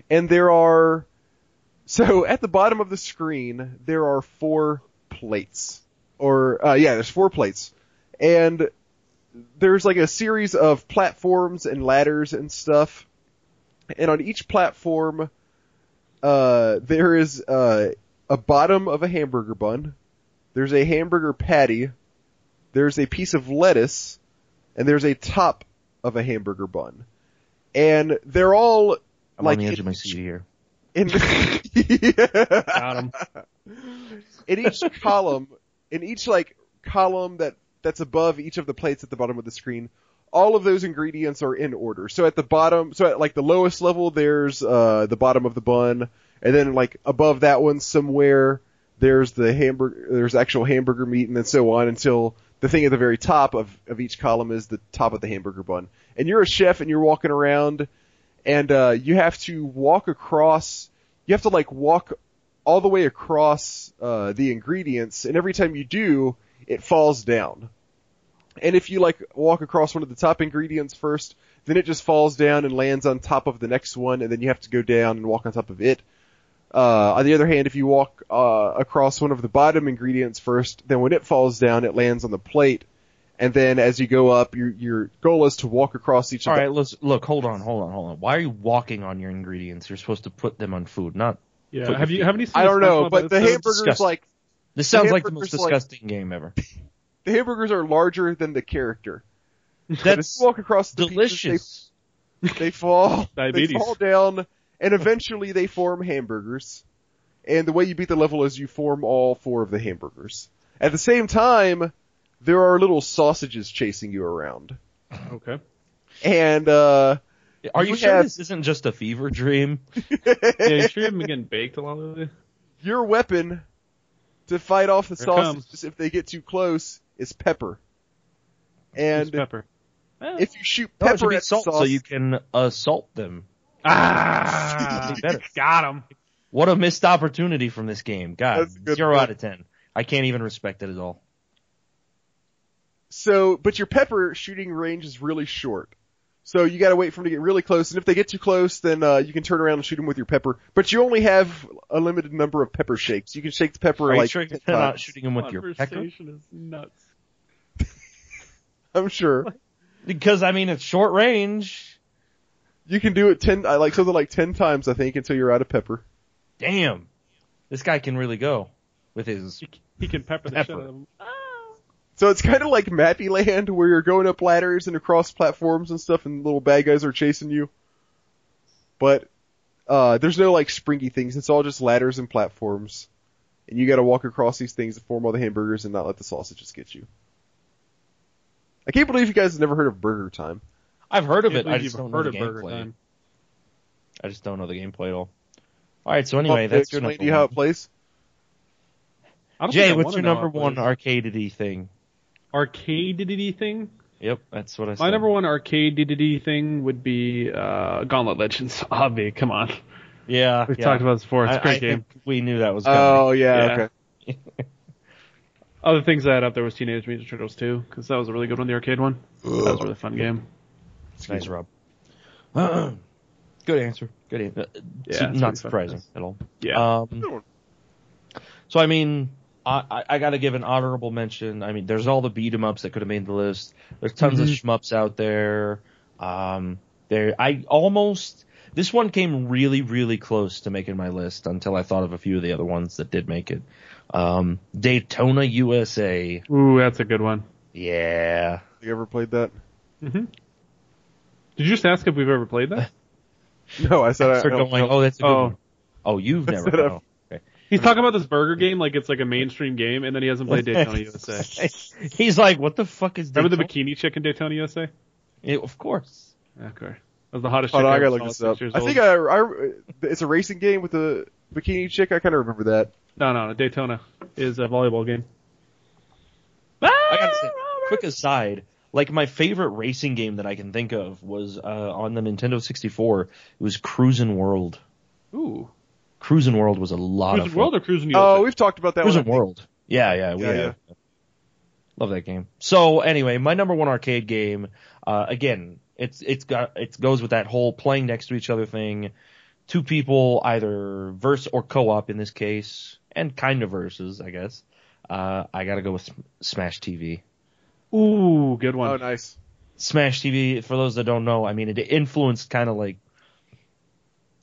and there are so at the bottom of the screen there are four plates, or uh, yeah, there's four plates, and there's like a series of platforms and ladders and stuff. And on each platform, uh, there is uh, a bottom of a hamburger bun. There's a hamburger patty. There's a piece of lettuce, and there's a top of a hamburger bun. And they're all I'm like on the edge in of my each- seat here. in Got him. in each column, in each like column that that's above each of the plates at the bottom of the screen, all of those ingredients are in order. So at the bottom, so at like the lowest level, there's uh the bottom of the bun, and then like above that one somewhere, there's the hamburger, there's actual hamburger meat, and then so on until the thing at the very top of of each column is the top of the hamburger bun. And you're a chef, and you're walking around, and uh you have to walk across. You have to like walk all the way across uh, the ingredients, and every time you do, it falls down. And if you like walk across one of the top ingredients first, then it just falls down and lands on top of the next one, and then you have to go down and walk on top of it. Uh, on the other hand, if you walk uh, across one of the bottom ingredients first, then when it falls down, it lands on the plate, and then as you go up, your your goal is to walk across each All of the right, let's look. Hold on, hold on, hold on. Why are you walking on your ingredients? You're supposed to put them on food, not. Yeah. Have you feet have you I don't know, but the hamburger's disgusting. like This sounds like the most hamburger's like- disgusting game ever. the hamburgers are larger than the character. That's you walk across the pieces, delicious. they they fall, Diabetes. they fall down, and eventually they form hamburgers. And the way you beat the level is you form all four of the hamburgers. At the same time, there are little sausages chasing you around. Okay. And, uh, Are you you sure have- this isn't just a fever dream? Yeah, you sure you haven't been getting baked a lot lately? your weapon to fight off the Here it comes. sausages if they get too close is pepper. Just And pepper. If you shoot No, it should pepper be at the salt sauce, so you can assault them. Ah, Be better. got him. What a missed opportunity from this game. God, That's a good zero point. out of ten. I can't even respect it at all. So, but your pepper shooting range is really short. So you gotta wait for them to get really close, and if they get too close, then uh, you can turn around and shoot them with your pepper. But you only have a limited number of pepper shakes. You can shake the pepper Are you like sure 10 you're not shooting them with your pecker? Conversation is nuts. I'm sure Because I mean, it's short range. You can do it ten, I like something like ten times, I think, until you're out of pepper. Damn, this guy can really go with his. He, he can pepper the Pepper. shit out of them. So it's kind of like Mappy Land, where you're going up ladders and across platforms and stuff, and little bad guys are chasing you. But uh, there's no like springy things. It's all just ladders and platforms, and you got to walk across these things to form all the hamburgers and not let the sausages get you. I can't believe you guys have never heard of Burger Time. I've heard of it. I just don't know the of Burger gameplay. I just don't know the gameplay at all. All right, so anyway, Well, that's your explain number to you how one. it plays. I don't Jay, think I what's your number one plays. arcadedy thing? arcade thing? Yep, that's what I said. My number one arcade thing would be uh, Gauntlet Legends. Obvi, come on. Yeah, We've yeah. talked about this before. It's a I, great I game. we knew that was coming. Oh yeah, Yeah. okay. Other things I had up there was Teenage Mutant Turtles 2, because that was a really good one, the arcade one. That was a really fun game. Nice, Rob. Good answer. Good answer. Yeah, it's pretty not fun. surprising at all. Yeah. Um, so I mean, I, I, I got to give an honorable mention. I mean, there's all the beat 'em ups that could have made the list. There's tons of Mm-hmm. shmups out there. Um, there, I almost this one came really, really close to making my list until I thought of a few of the other ones that did make it. Um, Daytona USA. Ooh, that's a good one. Yeah. You ever played that? hmm Did you just ask if we've ever played that? No, I said I, I Start don't going, know. oh, that's a good Oh. one. Oh, you've never. said I've- Oh, okay. He's talking about this burger game like it's like a mainstream game, and then he hasn't played Daytona USA. He's like, what the fuck is Daytona? Remember the Daytona? bikini chick in Daytona USA? Yeah, of course. Okay. That was the hottest Oh chick no, I gotta look this up. I think I, I, it's a racing game with a bikini chick. I kind of remember that. No, no, no. Daytona is a volleyball game. I gotta say, quick aside, like my favorite racing game that I can think of was uh, on the Nintendo 64. It was Cruisin' World. Ooh. Cruisin' World was a lot Cruising of fun. World or Cruising USA? Oh, we've talked about that Cruisin' one. I. World. Yeah, yeah, we Yeah, have. Love that game. So anyway, my number one arcade game, uh, again, it's, it's got, it goes with that whole playing next to each other thing. Two people, either verse or co-op in this case, and kind of verses, I guess. Uh, I gotta go with Smash TV. Ooh, good one. Oh, nice. Smash TV, for those that don't know, I mean, it influenced kind of like,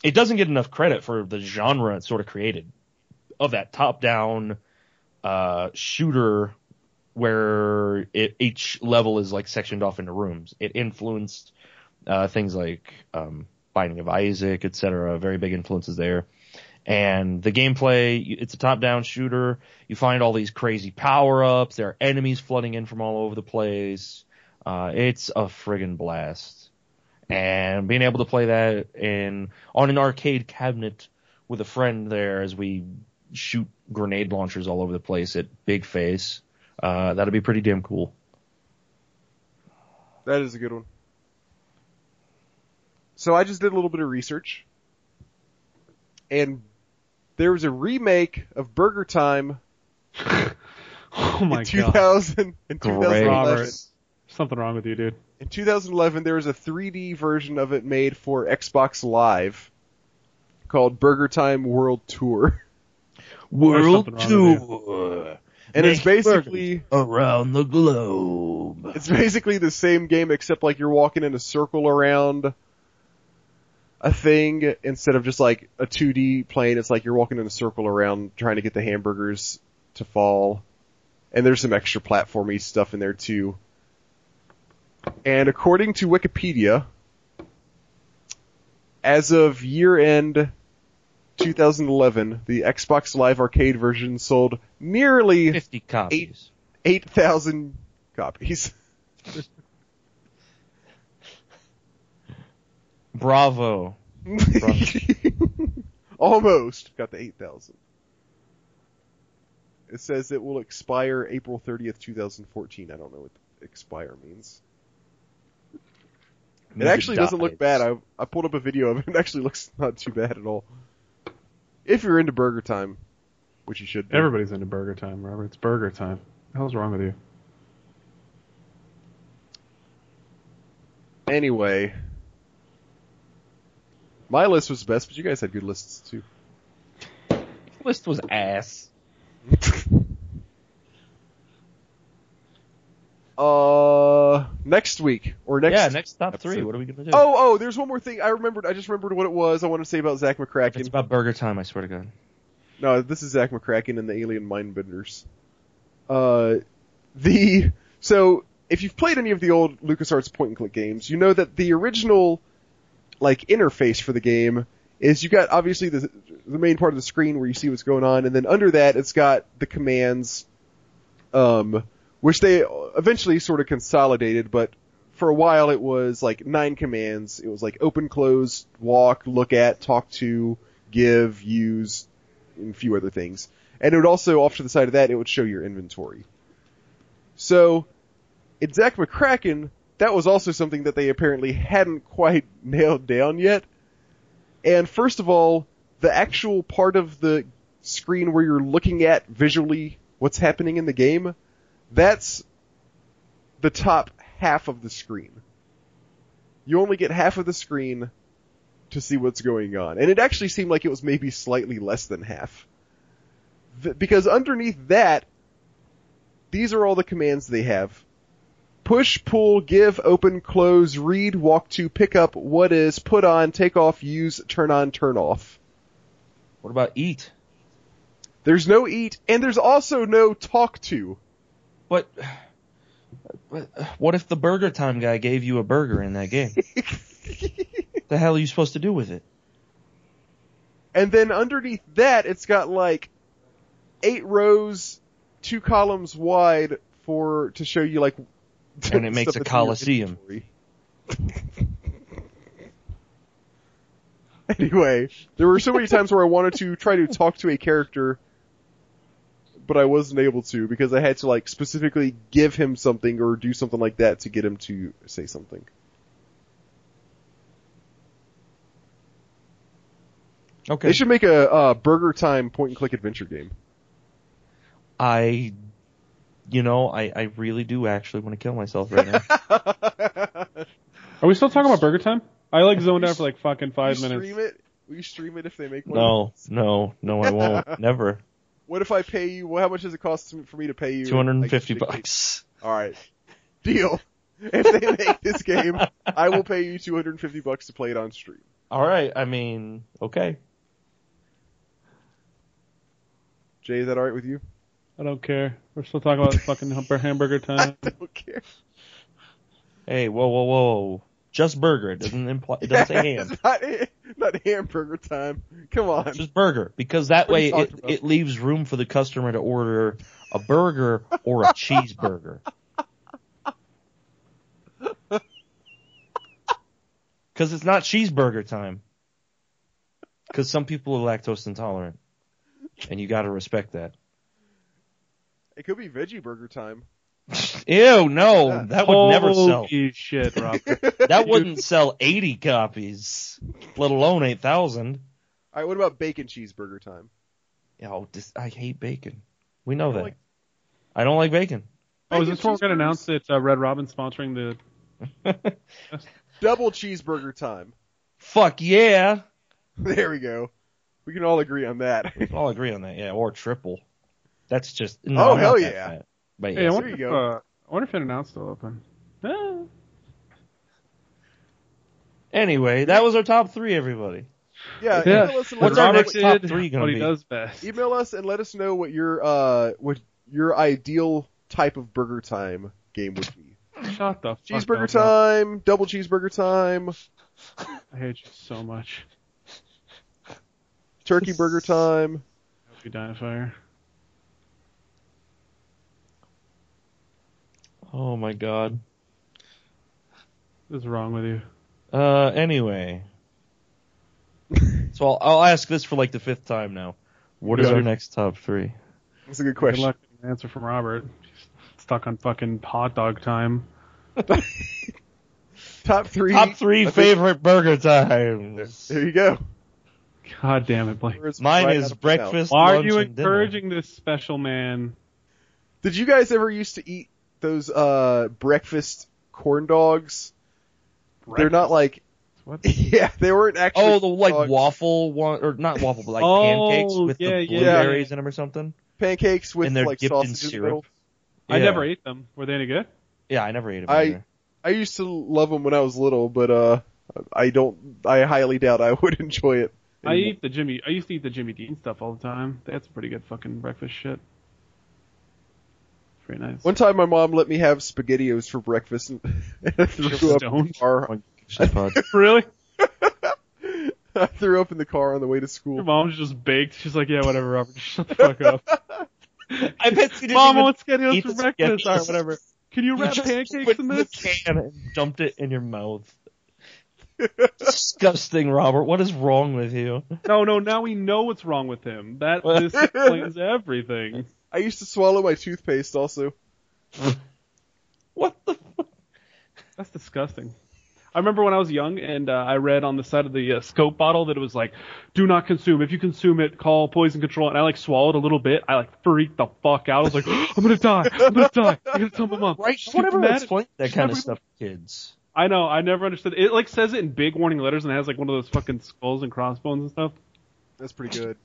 it doesn't get enough credit for the genre it sort of created of that top down, uh, shooter where it, each level is like sectioned off into rooms. It influenced, uh, things like, um, Binding of Isaac, etc. Very big influences there. And the gameplay, it's a top-down shooter. You find all these crazy power-ups. There are enemies flooding in from all over the place. Uh, it's a friggin' blast. And being able to play that in, on an arcade cabinet with a friend there as we shoot grenade launchers all over the place at big face, uh, that'd be pretty damn cool. That is a good one. So I just did a little bit of research, and there was a remake of Burger Time oh my in god. 2000 in Great. 2011. Robert. Something wrong with you, dude. In 2011, there was a 3D version of it made for Xbox Live called Burger Time World Tour, World something wrong with Tour and it's basically around the globe. it's basically the same game except like you're walking in a circle around a thing instead of just like a 2D plane. It's like you're walking in a circle around trying to get the hamburgers to fall. And there's some extra platformy stuff in there too. And according to Wikipedia, as of year end 2011, the Xbox Live Arcade version sold nearly 50 copies. 8,000 copies. Bravo. Almost got the 8,000. It says it will expire April 30th, 2014. I don't know what expire means. It actually doesn't look bad. I I pulled up a video of it. It actually looks not too bad at all. If you're into Burger Time, which you should be. Everybody's into burger time, Robert. It's burger time. What the hell's wrong with you? Anyway, my list was the best, but you guys had good lists too. List was ass. uh, next week or next. yeah, next top three. What are we gonna do? Oh, oh, there's one more thing. I remembered. I just remembered what it was. I want to say about Zak McKracken. it's about burger time. I swear to God. No, this is Zak McKracken and the Alien Mindbenders. Uh, the so if you've played any of the old LucasArts point and click games, you know that the original like interface for the game is you got obviously the the main part of the screen where you see what's going on, and then under that it's got the commands, um, which they eventually sort of consolidated, but for a while it was like nine commands. It was like open, close, walk, look at, talk to, give, use, and a few other things. And it would also, off to the side of that, it would show your inventory. So, in Zak McKracken, that was also something that they apparently hadn't quite nailed down yet. And first of all, the actual part of the screen where you're looking at visually what's happening in the game, that's the top half of the screen. You only get half of the screen to see what's going on. And it actually seemed like it was maybe slightly less than half. Because underneath that, these are all the commands they have. Push, pull, give, open, close, read, walk to, pick up, what is, put on, take off, use, turn on, turn off. What about eat? There's no eat, and there's also no talk to. But, but what if the burger time guy gave you a burger in that game? the hell are you supposed to do with it? And then underneath that, it's got like eight rows, two columns wide for to show you like. And it makes a coliseum. anyway, there were so many times where I wanted to try to talk to a character, but I wasn't able to because I had to like specifically give him something or do something like that to get him to say something. Okay. They should make a uh, Burger Time point and click adventure game. I, you know, I, I really do actually want to kill myself right now. Are we still talking about Burger Time? I like zoned out for like fucking five Will you minutes. Stream it? Will you stream it if they make one? no, no, no, I won't. Never. What if I pay you? Well, how much does it cost for me to pay you? Two hundred and fifty Like, bucks. All right, deal. If they make this game, I will pay you two hundred and fifty bucks to play it on stream. All right. I mean, okay. Jay, is that all right with you? I don't care. We're still talking about fucking hamburger- hamburger time. I don't care. Hey, whoa, whoa, whoa. Just burger. It doesn't imply. It doesn't say ham. It's not, not hamburger time. Come on. Just burger, because that way it, about? it leaves room for the customer to order a burger or a cheeseburger. Because it's not cheeseburger time. Because some people are lactose intolerant, and you got to respect that. It could be veggie burger time. Ew, no, that would never sell. Holy shit, Rob. That wouldn't sell 80 copies, let alone 8,000. All right, what about bacon cheeseburger time? Oh, this, I hate bacon. We know You that. like- I don't like bacon. oh, is this where we're gonna announce that uh, Red Robin sponsoring the? Double cheeseburger time. Fuck yeah. There we go. We can all agree on that. We can all agree on that, yeah. Or triple. That's just no, Oh, I'm hell yeah. fat. But Hey, I yeah, wonder you if go. uh, I wonder if In-N-Out's still open. Ah. anyway, that was our top three, everybody. Yeah, Yeah. email us and let What's us our know next what- top three gonna what he be? does best. email us and let us know what your uh what your ideal type of burger time game would be. Shut the fuck Cheeseburger up, time, double cheeseburger time, I hate you so much. turkey burger time. Hope you die in a fire. Oh my god. What is wrong with you? Uh, anyway. so I'll, I'll ask this for like the fifth time now. What is Yeah. our next top three? That's a good Good question. luck getting an answer from Robert. He's stuck on fucking hot dog time. Top three. Top three I think- favorite burger times. There you go. God damn it, Blake. It's Mine right is out of the breakfast, Why are lunch, you and dinner. encouraging this special man? Did you guys ever used to eat those uh breakfast corn dogs they're not like What? yeah, they weren't actually. Oh, the like dogs. waffle one, or not waffle, but like Oh, pancakes with yeah, the yeah, blueberries in them or something. pancakes with and they're like dipped in sausage in the syrup. middle. I never ate them. Were they any good? Yeah, I never ate them. I- either. I used to love them when I was little, but uh, I don't. I highly doubt I would enjoy it. I eat the Jimmy. I used to eat the Jimmy Dean stuff all the time. That's pretty good fucking breakfast shit. Very nice. One time, my mom let me have SpaghettiOs for breakfast, and I threw She was up in the car. Really? I threw up in the car on the way to school. Your school. mom's just baked. She's like, yeah, whatever, Robert. Just shut the fuck up. I bet you didn't Mom, I even want SpaghettiOs eat for breakfast. SpaghettiOs. Alright, whatever. Can you You wrap just pancakes put in the this? can and dumped it in your mouth. Disgusting, Robert. What is wrong with you? No, no. Now we know what's wrong with him. That this explains everything. I used to swallow my toothpaste also. What the? Fuck? That's disgusting. I remember when I was young and uh, I read on the side of the uh, scope bottle that it was like, "Do not consume. If you consume it, call poison control." And I like swallowed a little bit. I like freaked the fuck out. I was like, "I'm gonna die. I'm gonna die. I'm gonna tell my mom." Right? She's Whatever. mad at- Explain that kind of mad stuff, to kids. I know. I never understood. It like says it in big warning letters and it has like one of those fucking skulls and crossbones and stuff. That's pretty good.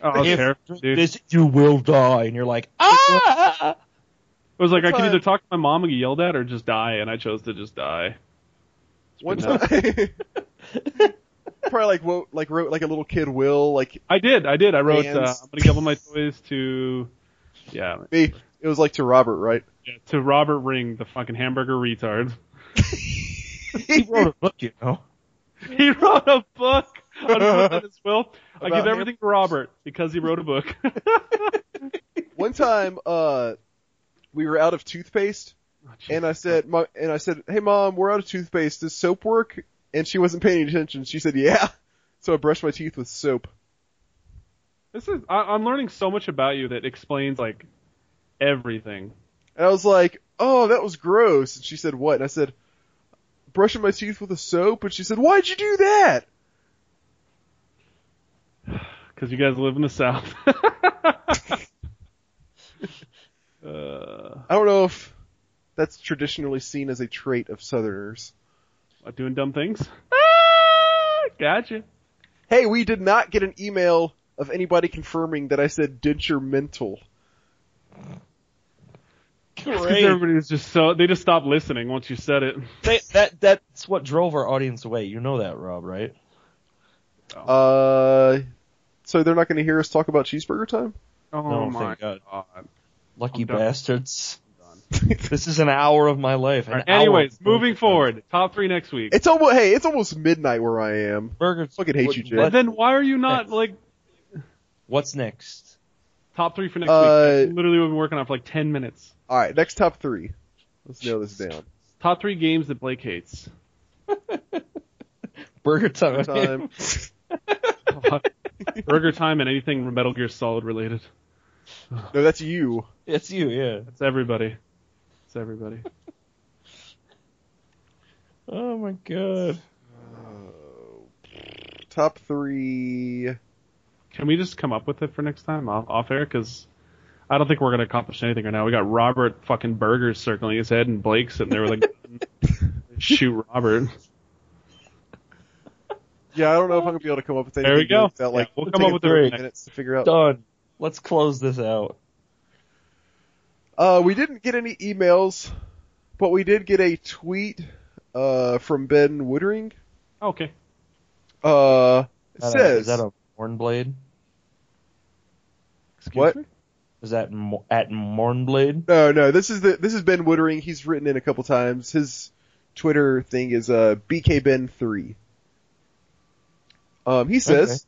Oh, I was If dude. This, you will die, and you're like, ah! It was like I could Time. either talk to my mom and get yelled at or just die, and I chose to just die. One pretty time, probably like wrote like wrote like a little kid will like I did. I did. I wrote. uh, "I'm gonna give all my toys to. Yeah, me. It was like to Robert, right? to Robert Ring, the fucking hamburger retard. He wrote a book, you know. He wrote a book put his will. I give him? everything to Robert because he wrote a book. One time, uh, we were out of toothpaste, and I said, "My," and I said, "Hey mom, we're out of toothpaste. Does soap work?" And she wasn't paying attention. She said, "Yeah." So I brushed my teeth with soap. This is. I, I'm learning so much about you that explains like everything. And I was like, "Oh, that was gross." And she said, "What?" And I said, "Brushing my teeth with a soap." And she said, "Why'd you do that?" Because you guys live in the South. uh, I don't know if that's traditionally seen as a trait of Southerners. what, doing dumb things. Ah, gotcha. Hey, we did not get an email of anybody confirming that I said denture mental. Because everybody was just so they just stopped listening once you said it. They, that that's what drove our audience away. You know that, Rob, right? Uh, so they're not going to hear us talk about cheeseburger time? Oh No, my God. god. Lucky I'm bastards. this is an hour of my life. An Alright, anyways, hour moving forward, top three next week. It's almost hey, it's almost midnight where I am. Burgers. Fucking hate what- you, Jay. then why are you not like What's next? top three for next Uh, week? That's literally, we've been working on for like ten minutes. All right, next top three. Let's nail this down. Top three games that Blake hates. Burger time. Time. Burger time and anything Metal Gear Solid related. no, that's you. it's you, yeah. It's everybody. It's everybody. Oh my god. Top three. Can we just come up with it for next time off, off air? Because I don't think we're gonna accomplish anything right now. We got Robert fucking Burgers circling his head and Blake sitting there with like shoot Robert. Yeah, I don't know if I'm gonna be able to come up with anything. There we go. Without, like, Yeah, we'll come up with us it 30 next- minutes to figure out. Done. Let's close this out. Uh, we didn't get any emails, but we did get a tweet uh, from Ben Woodring. Okay. Uh, it Is that a- says is that a Mornblade? Excuse What? me? Is that Mo- at Mornblade? no, no. This is the this is Ben Woodring. He's written in a couple times. His Twitter thing is uh, BKBen3. Um, he says,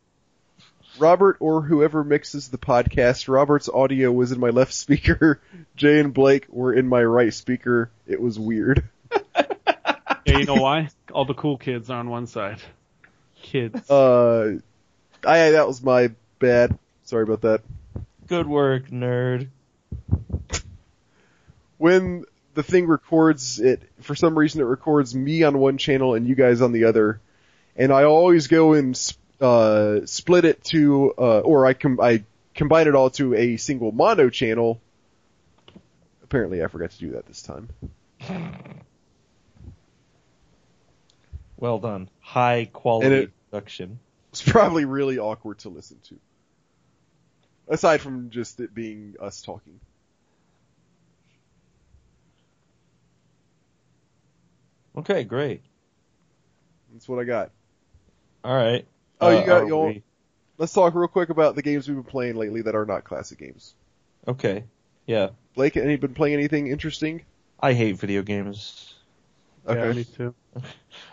Robert or whoever mixes the podcast, Robert's audio was in my left speaker. Jay and Blake were in my right speaker. It was weird. Yeah, you know why? All the cool kids are on one side. Kids. Uh, I that was my bad. Sorry about that. Good work, nerd. when the thing records it, for some reason it records me on one channel and you guys on the other, and I always go and uh, split it to, uh, or I com- I combine it all to a single mono channel. Apparently, I forgot to do that this time. Well done. High quality it- production. It's probably really awkward to listen to. Aside from just it being us talking. Okay, great. That's what I got. All right. Oh, you Uh, got are your- we- Let's talk real quick about the games we've been playing lately that are not classic games. Okay. Yeah. Blake, any been playing anything interesting? I hate video games. Okay. Yeah, me too.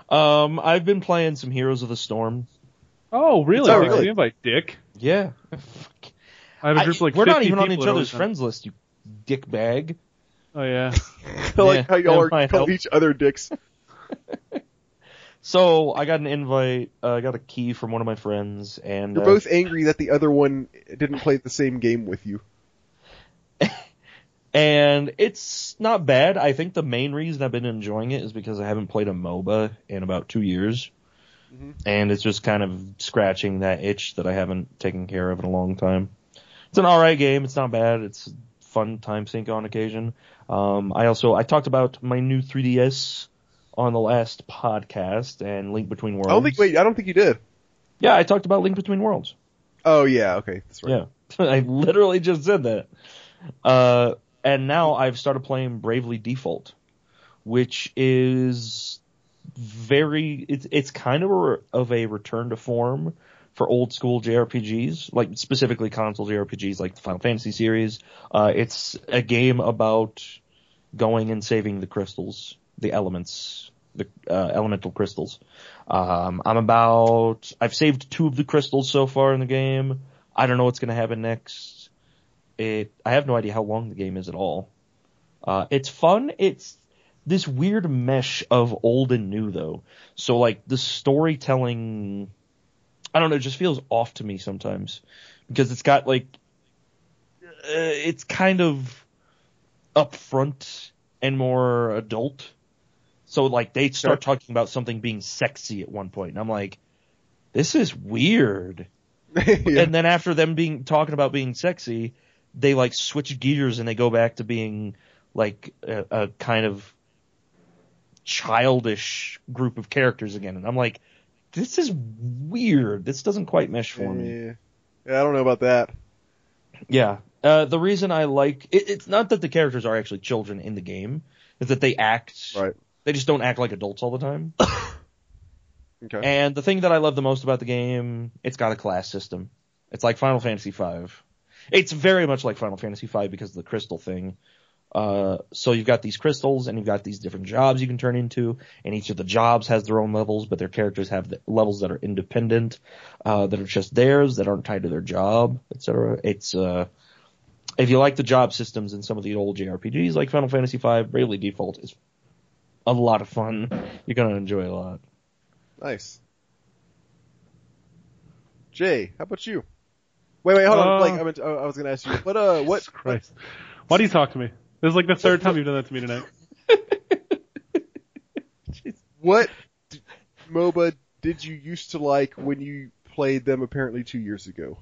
Um, I've been playing some Heroes of the Storm. Oh, really? Oh, Thanks for really? the invite, Dick. Yeah. I have a I- group of like we're not even on each other's friends list, you dick bag. Oh yeah. I like Yeah, how y'all are might calling help. each other dicks. So I got an invite. Uh, I got a key from one of my friends, and You're uh, both angry that the other one didn't play the same game with you. and it's not bad. I think the main reason I've been enjoying it is because I haven't played a MOBA in about two years, Mhm. and it's just kind of scratching that itch that I haven't taken care of in a long time. It's an alright game. It's not bad. It's fun time sink on occasion. Um, I also I talked about my new 3DS on the last podcast and Link Between Worlds. I don't think. Wait, I don't think you did. Yeah, I talked about Link Between Worlds. Oh yeah, okay, that's right. Yeah, I literally just said that. Uh, and now I've started playing Bravely Default, which is very it's it's kind of a, of a return to form for old school JRPGs, like specifically console JRPGs like the Final Fantasy series. Uh, it's a game about going and saving the crystals, the elements, the uh, elemental crystals. Um, I'm about I've saved two of the crystals so far in the game. I don't know what's going to happen next. It I have no idea how long the game is at all. Uh, it's fun. It's this weird mesh of old and new though. So like the storytelling, I don't know, it just feels off to me sometimes because it's got like, uh, it's kind of upfront and more adult. So like they start talking about something being sexy at one point, and I'm like, this is weird. yeah. And then after them being talking about being sexy, they like switch gears and they go back to being like a, a kind of childish group of characters again. And I'm like, this is weird. This doesn't quite mesh for me. Yeah. Yeah, I don't know about that. Yeah. Uh, the reason I like it, it's not that the characters are actually children in the game, it's that they act. Right. They just don't act like adults all the time. Okay. And the thing that I love the most about the game, it's got a class system. It's like Final Fantasy V. It's very much like Final Fantasy V because of the crystal thing. Uh, so you've got these crystals and you've got these different jobs you can turn into, and each of the jobs has their own levels, but their characters have the levels that are independent, uh, that are just theirs, that aren't tied to their job, etc. It's, uh, if you like the job systems in some of the old JRPGs like Final Fantasy V, Bravely Default is a lot of fun. You're gonna enjoy it a lot. Nice. Jay, how about you? Wait, wait, hold on. Uh, Blake, I, meant, I was going to ask you. What, uh, what, Jesus Christ. Why do you talk to me? This is like the third time you've done that to me tonight. what d- MOBA did you used to like when you played them apparently two years ago?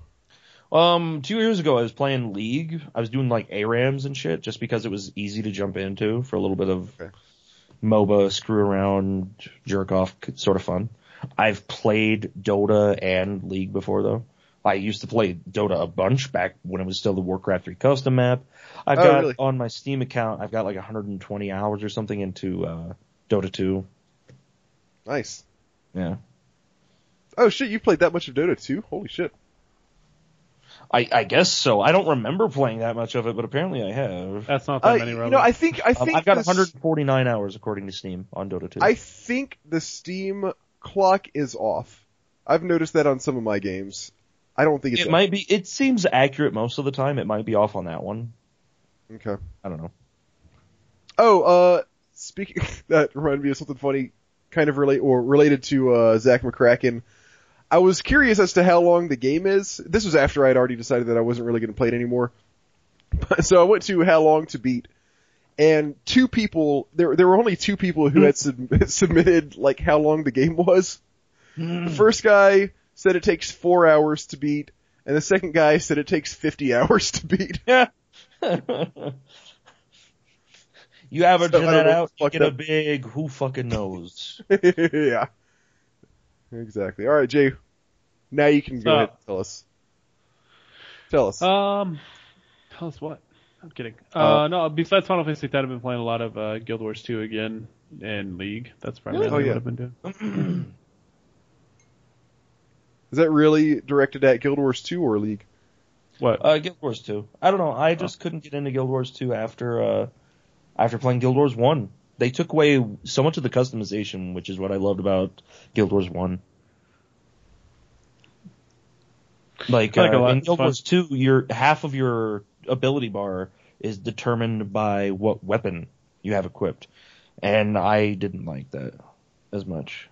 Um, two years ago, I was playing League. I was doing like ARAMs and shit, just because it was easy to jump into for a little bit of Okay. MOBA, screw around, jerk off, sort of fun. I've played Dota and League before though. I used to play Dota a bunch back when it was still the Warcraft 3 custom map. I've Oh, got really? on my Steam account, I've got like 120 hours or something into uh, Dota 2. Nice. Yeah. Oh shit, you played that much of Dota 2? Holy shit. I, I guess so. I don't remember playing that much of it, but apparently I have. That's not Uh, that many, you Robert. know, I think, I Um, think I've got this- 149 hours according to Steam on Dota 2. I think the Steam clock is off. I've noticed that on some of my games. I don't think it's it might be. It seems accurate most of the time. It might be off on that one. Okay. I don't know. Oh, uh, speaking, that reminded me of something funny, kind of relate, or related to, uh, Zak McKracken. I was curious as to how long the game is. This was after I'd already decided that I wasn't really going to play it anymore. so I went to how long to beat, and two people, there, there were only two people who hmm. had sub- submitted, like, how long the game was. Hmm. The first guy said it takes four hours to beat, and the second guy said it takes 50 hours to beat. Yeah. you average So, I that out, you get a big who fucking knows. yeah. Exactly. All right, Jay. Now you can go So- ahead and tell us. Tell us. Um, tell us what? I'm kidding. Uh, Uh, no, besides Final Fantasy X, I've been playing a lot of uh, Guild Wars 2 again and League. That's primarily Oh, yeah. what I've been doing. Is that really directed at Guild Wars 2 or League? What? Uh, Guild Wars 2. I don't know. I just couldn't get into Guild Wars 2 after uh, after playing Guild Wars 1. They took away so much of the customization, which is what I loved about Guild Wars 1. Like, like uh, in Guild. Wars 2, your half of your ability bar is determined by what weapon you have equipped, and I didn't like that as much.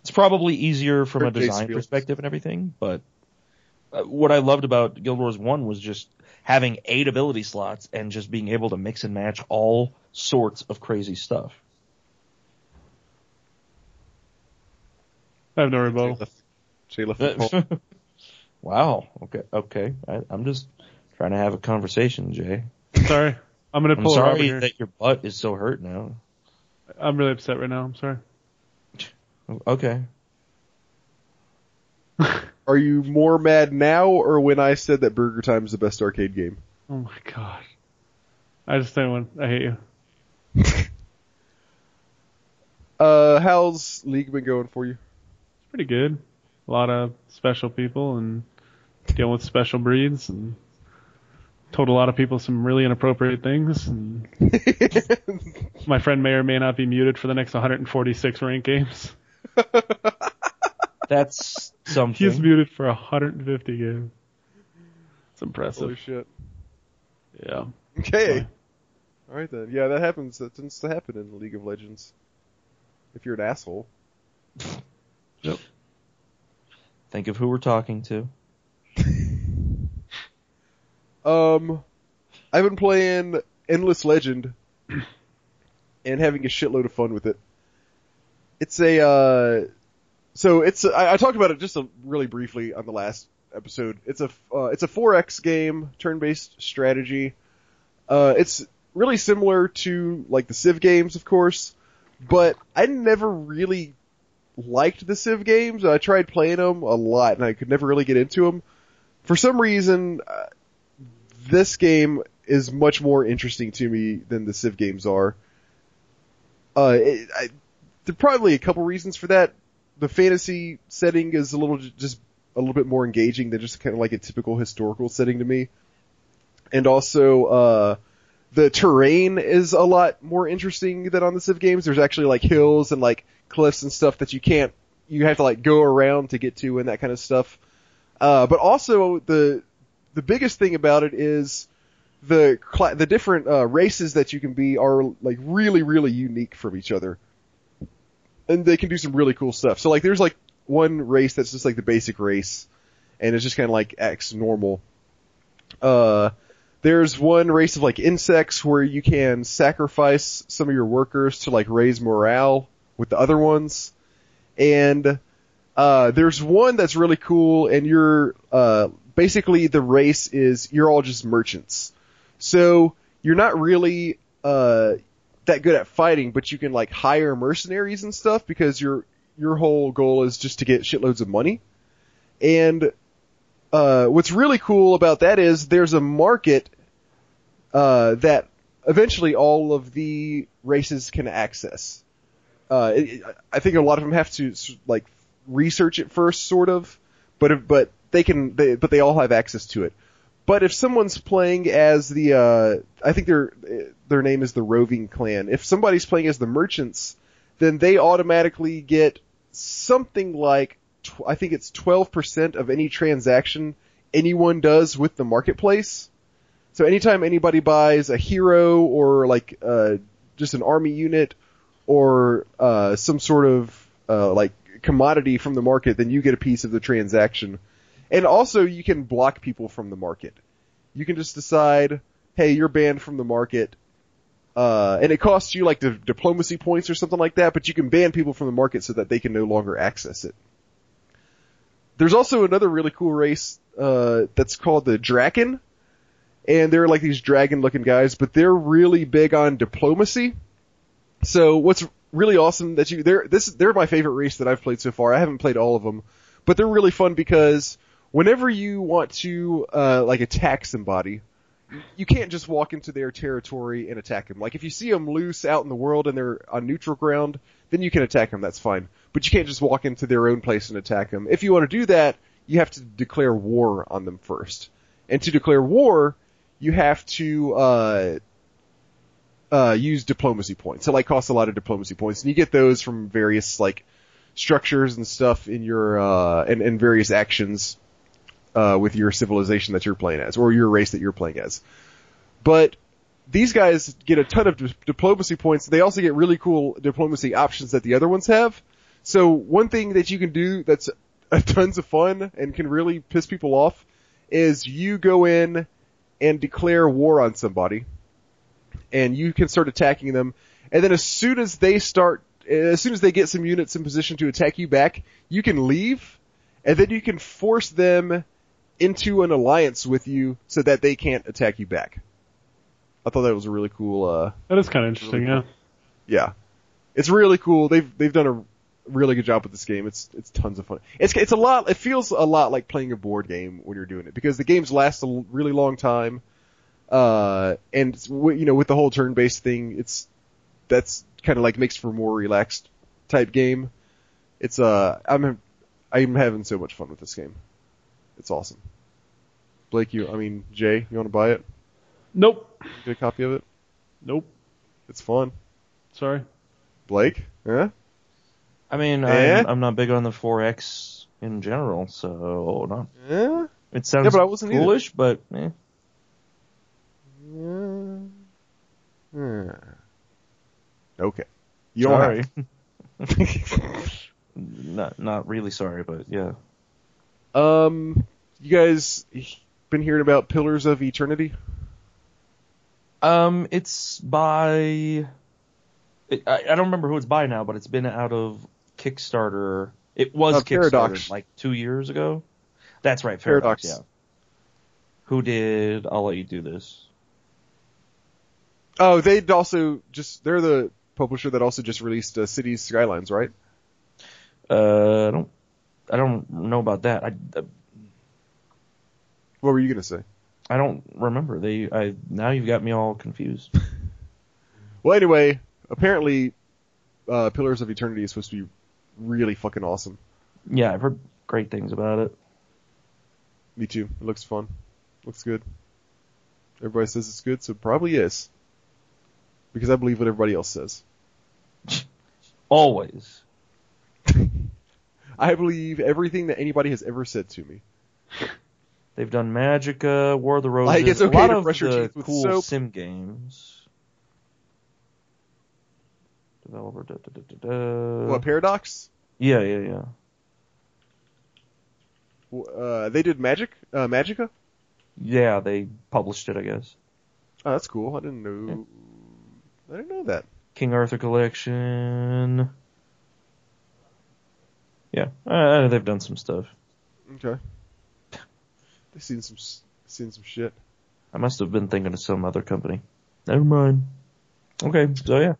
It's probably easier from a design perspective and everything, but uh, what I loved about Guild Wars 1 was just having eight ability slots and just being able to mix and match all sorts of crazy stuff. I have no rebuttal. left, Jay left wow. Okay. Okay. I, I'm just trying to have a conversation, Jay. Sorry. I'm gonna pull. I'm pull a Robert sorry here. that your butt is so hurt now. I'm really upset right now. I'm sorry. Okay. Are you more mad now or when I said that Burger Time is the best arcade game? Oh my god. I just don't want. I hate you. Uh, how's League been going for you? It's pretty good. A lot of special people and dealing with special breeds and told a lot of people some really inappropriate things. And my friend may or may not be muted for the next 146 ranked games. That's something. He's muted for 150 games. It's impressive. Holy shit. Yeah. Okay. Alright then. Yeah, that happens. That tends to happen in League of Legends. If you're an asshole. Yep. Think of who we're talking to. Um, I've been playing Endless Legend and having a shitload of fun with it. It's a, uh, so it's, I, I talked about it just a, really briefly on the last episode. It's a, uh, it's a 4X game, turn-based strategy. Uh, it's really similar to, like, the Civ games, of course, but I never really liked the Civ games. I tried playing them a lot and I could never really get into them. For some reason, uh, this game is much more interesting to me than the Civ games are. Uh, it, I, there are probably a couple reasons for that. The fantasy setting is a little just a little bit more engaging than just kind of like a typical historical setting to me, and also uh, the terrain is a lot more interesting than on the Civ games. There's actually like hills and like cliffs and stuff that you can't you have to like go around to get to and that kind of stuff. Uh, but also the the biggest thing about it is the the different uh, races that you can be are like really really unique from each other, and they can do some really cool stuff. So like there's like one race that's just like the basic race, and it's just kind of like acts normal. Uh, there's one race of like insects where you can sacrifice some of your workers to like raise morale with the other ones, and uh, there's one that's really cool, and you're uh, basically the race is you're all just merchants. So you're not really uh, that good at fighting, but you can like hire mercenaries and stuff because your your whole goal is just to get shitloads of money. And uh, what's really cool about that is there's a market uh, that eventually all of the races can access. Uh, it, I think a lot of them have to like research it first, sort of, but but they can, they, but they all have access to it. But if someone's playing as the, uh, I think their their name is the Roving Clan. If somebody's playing as the Merchants, then they automatically get something like, tw- I think it's 12% of any transaction anyone does with the marketplace. So anytime anybody buys a hero or like uh, just an army unit or uh, some sort of uh, like commodity from the market, then you get a piece of the transaction. And also, you can block people from the market. You can just decide, hey, you're banned from the market, uh, and it costs you like the diplomacy points or something like that, but you can ban people from the market so that they can no longer access it. There's also another really cool race uh, that's called the Drakken, and they're like these dragon-looking guys, but they're really big on diplomacy. So what's really awesome that you they're this they're my favorite race that I've played so far. I haven't played all of them, but they're really fun because whenever you want to uh, like attack somebody, you can't just walk into their territory and attack them. Like if you see them loose out in the world and they're on neutral ground, then you can attack them. That's fine. But you can't just walk into their own place and attack them. If you want to do that, you have to declare war on them first. And to declare war, you have to uh, uh, use diplomacy points. It like costs a lot of diplomacy points, and you get those from various like structures and stuff in your uh, and, and various actions uh, with your civilization that you're playing as, or your race that you're playing as. But these guys get a ton of di- diplomacy points. They also get really cool diplomacy options that the other ones have. So one thing that you can do that's a tons of fun and can really piss people off is you go in and declare war on somebody and you can start attacking them. And then as soon as they start, as soon as they get some units in position to attack you back, you can leave and then you can force them into an alliance with you so that they can't attack you back. I thought that was a really cool, uh, That is kind of interesting, Really yeah. yeah. It's really cool. They've, they've done a really good job with this game. It's, it's tons of fun. It's, it's a lot, it feels a lot like playing a board game when you're doing it because the games last a really long time. Uh, and it's w- you know, with the whole turn-based thing, it's, that's kind of like makes for a more relaxed type game. It's, uh, I'm, I'm having so much fun with this game. It's awesome. Blake, you, I mean, Jay, you want to buy it? Nope. Get a copy of it? Nope. It's fun. Sorry. Blake? Huh? I mean, Eh? I'm, I'm not big on the 4X in general, so not. Yeah? It sounds Yeah, but I wasn't either. foolish, but eh. Yeah. Hmm. Okay. You don't sorry. have. not not really sorry, but yeah. Um, you guys been hearing about Pillars of Eternity? Um, it's by. It, I, I don't remember who it's by now, but it's been out of Kickstarter. It was Uh, Kickstarter Paradox. like two years ago. That's right, Paradox. Paradox. Yeah. Who did? I'll let you do this. Oh, they'd also just, they're the publisher that also just released uh, Cities Skylines, right? Uh, I don't. I don't know about that. I, What were you gonna say? I don't remember. They. I now you've got me all confused. Well, anyway, apparently, uh, Pillars of Eternity is supposed to be really fucking awesome. yeah, I've heard great things about it. Me too. It looks fun. Looks good. Everybody says it's good, so it probably is. Because I believe what everybody else says. Always. I believe everything that anybody has ever said to me. They've done Magicka, War of the Roses, Like, it's a okay lot to of brush your the cool soap. sim games. Developer, da, da, da, da, da. What, Paradox? Yeah, yeah, yeah. Uh, they did Magic? Uh, Magicka? Yeah, they published it, I guess. Oh, that's cool. I didn't know. I didn't know that. King Arthur Collection. Yeah, uh, they've done some stuff. Okay. They've seen some, seen some shit. I must have been thinking of some other company. Never mind. Okay, so yeah.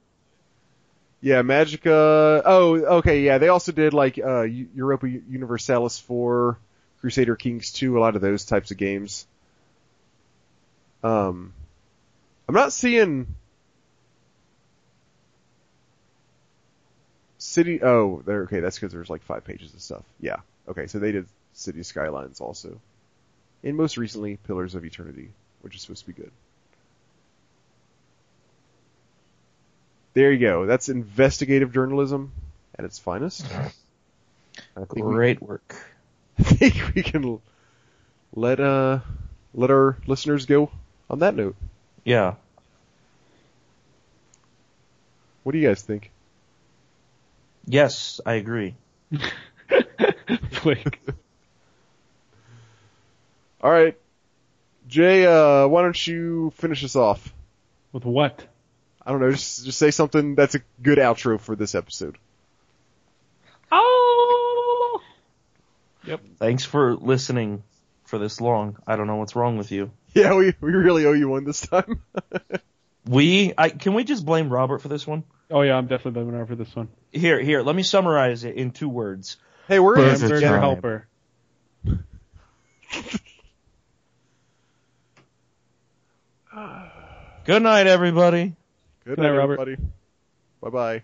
Yeah, Magicka. Oh, okay. Yeah, they also did like uh, Europa Universalis 4, Crusader Kings 2, a lot of those types of games. Um, I'm not seeing City. Oh, there. Okay, that's because there's like five pages of stuff. Yeah. Okay, so they did City Skylines also, and most recently Pillars of Eternity, which is supposed to be good. There you go. That's investigative journalism at its finest. Think we, Great work. I think we can let uh let our listeners go on that note. Yeah. What do you guys think? Yes, I agree. Blake. All right, Jay. Uh, why don't you finish us off? With what? I don't know. Just just say something that's a good outro for this episode. Oh! Yep. Thanks for listening for this long. I don't know what's wrong with you. Yeah, we we really owe you one this time. We, I, can we just blame Robert for this one? Oh yeah, I'm definitely the winner for this one. Here, here. Let me summarize it in two words. Hey, we're in Perfect helper. Good night, everybody. Good Good night, night, Robert. everybody. Bye bye.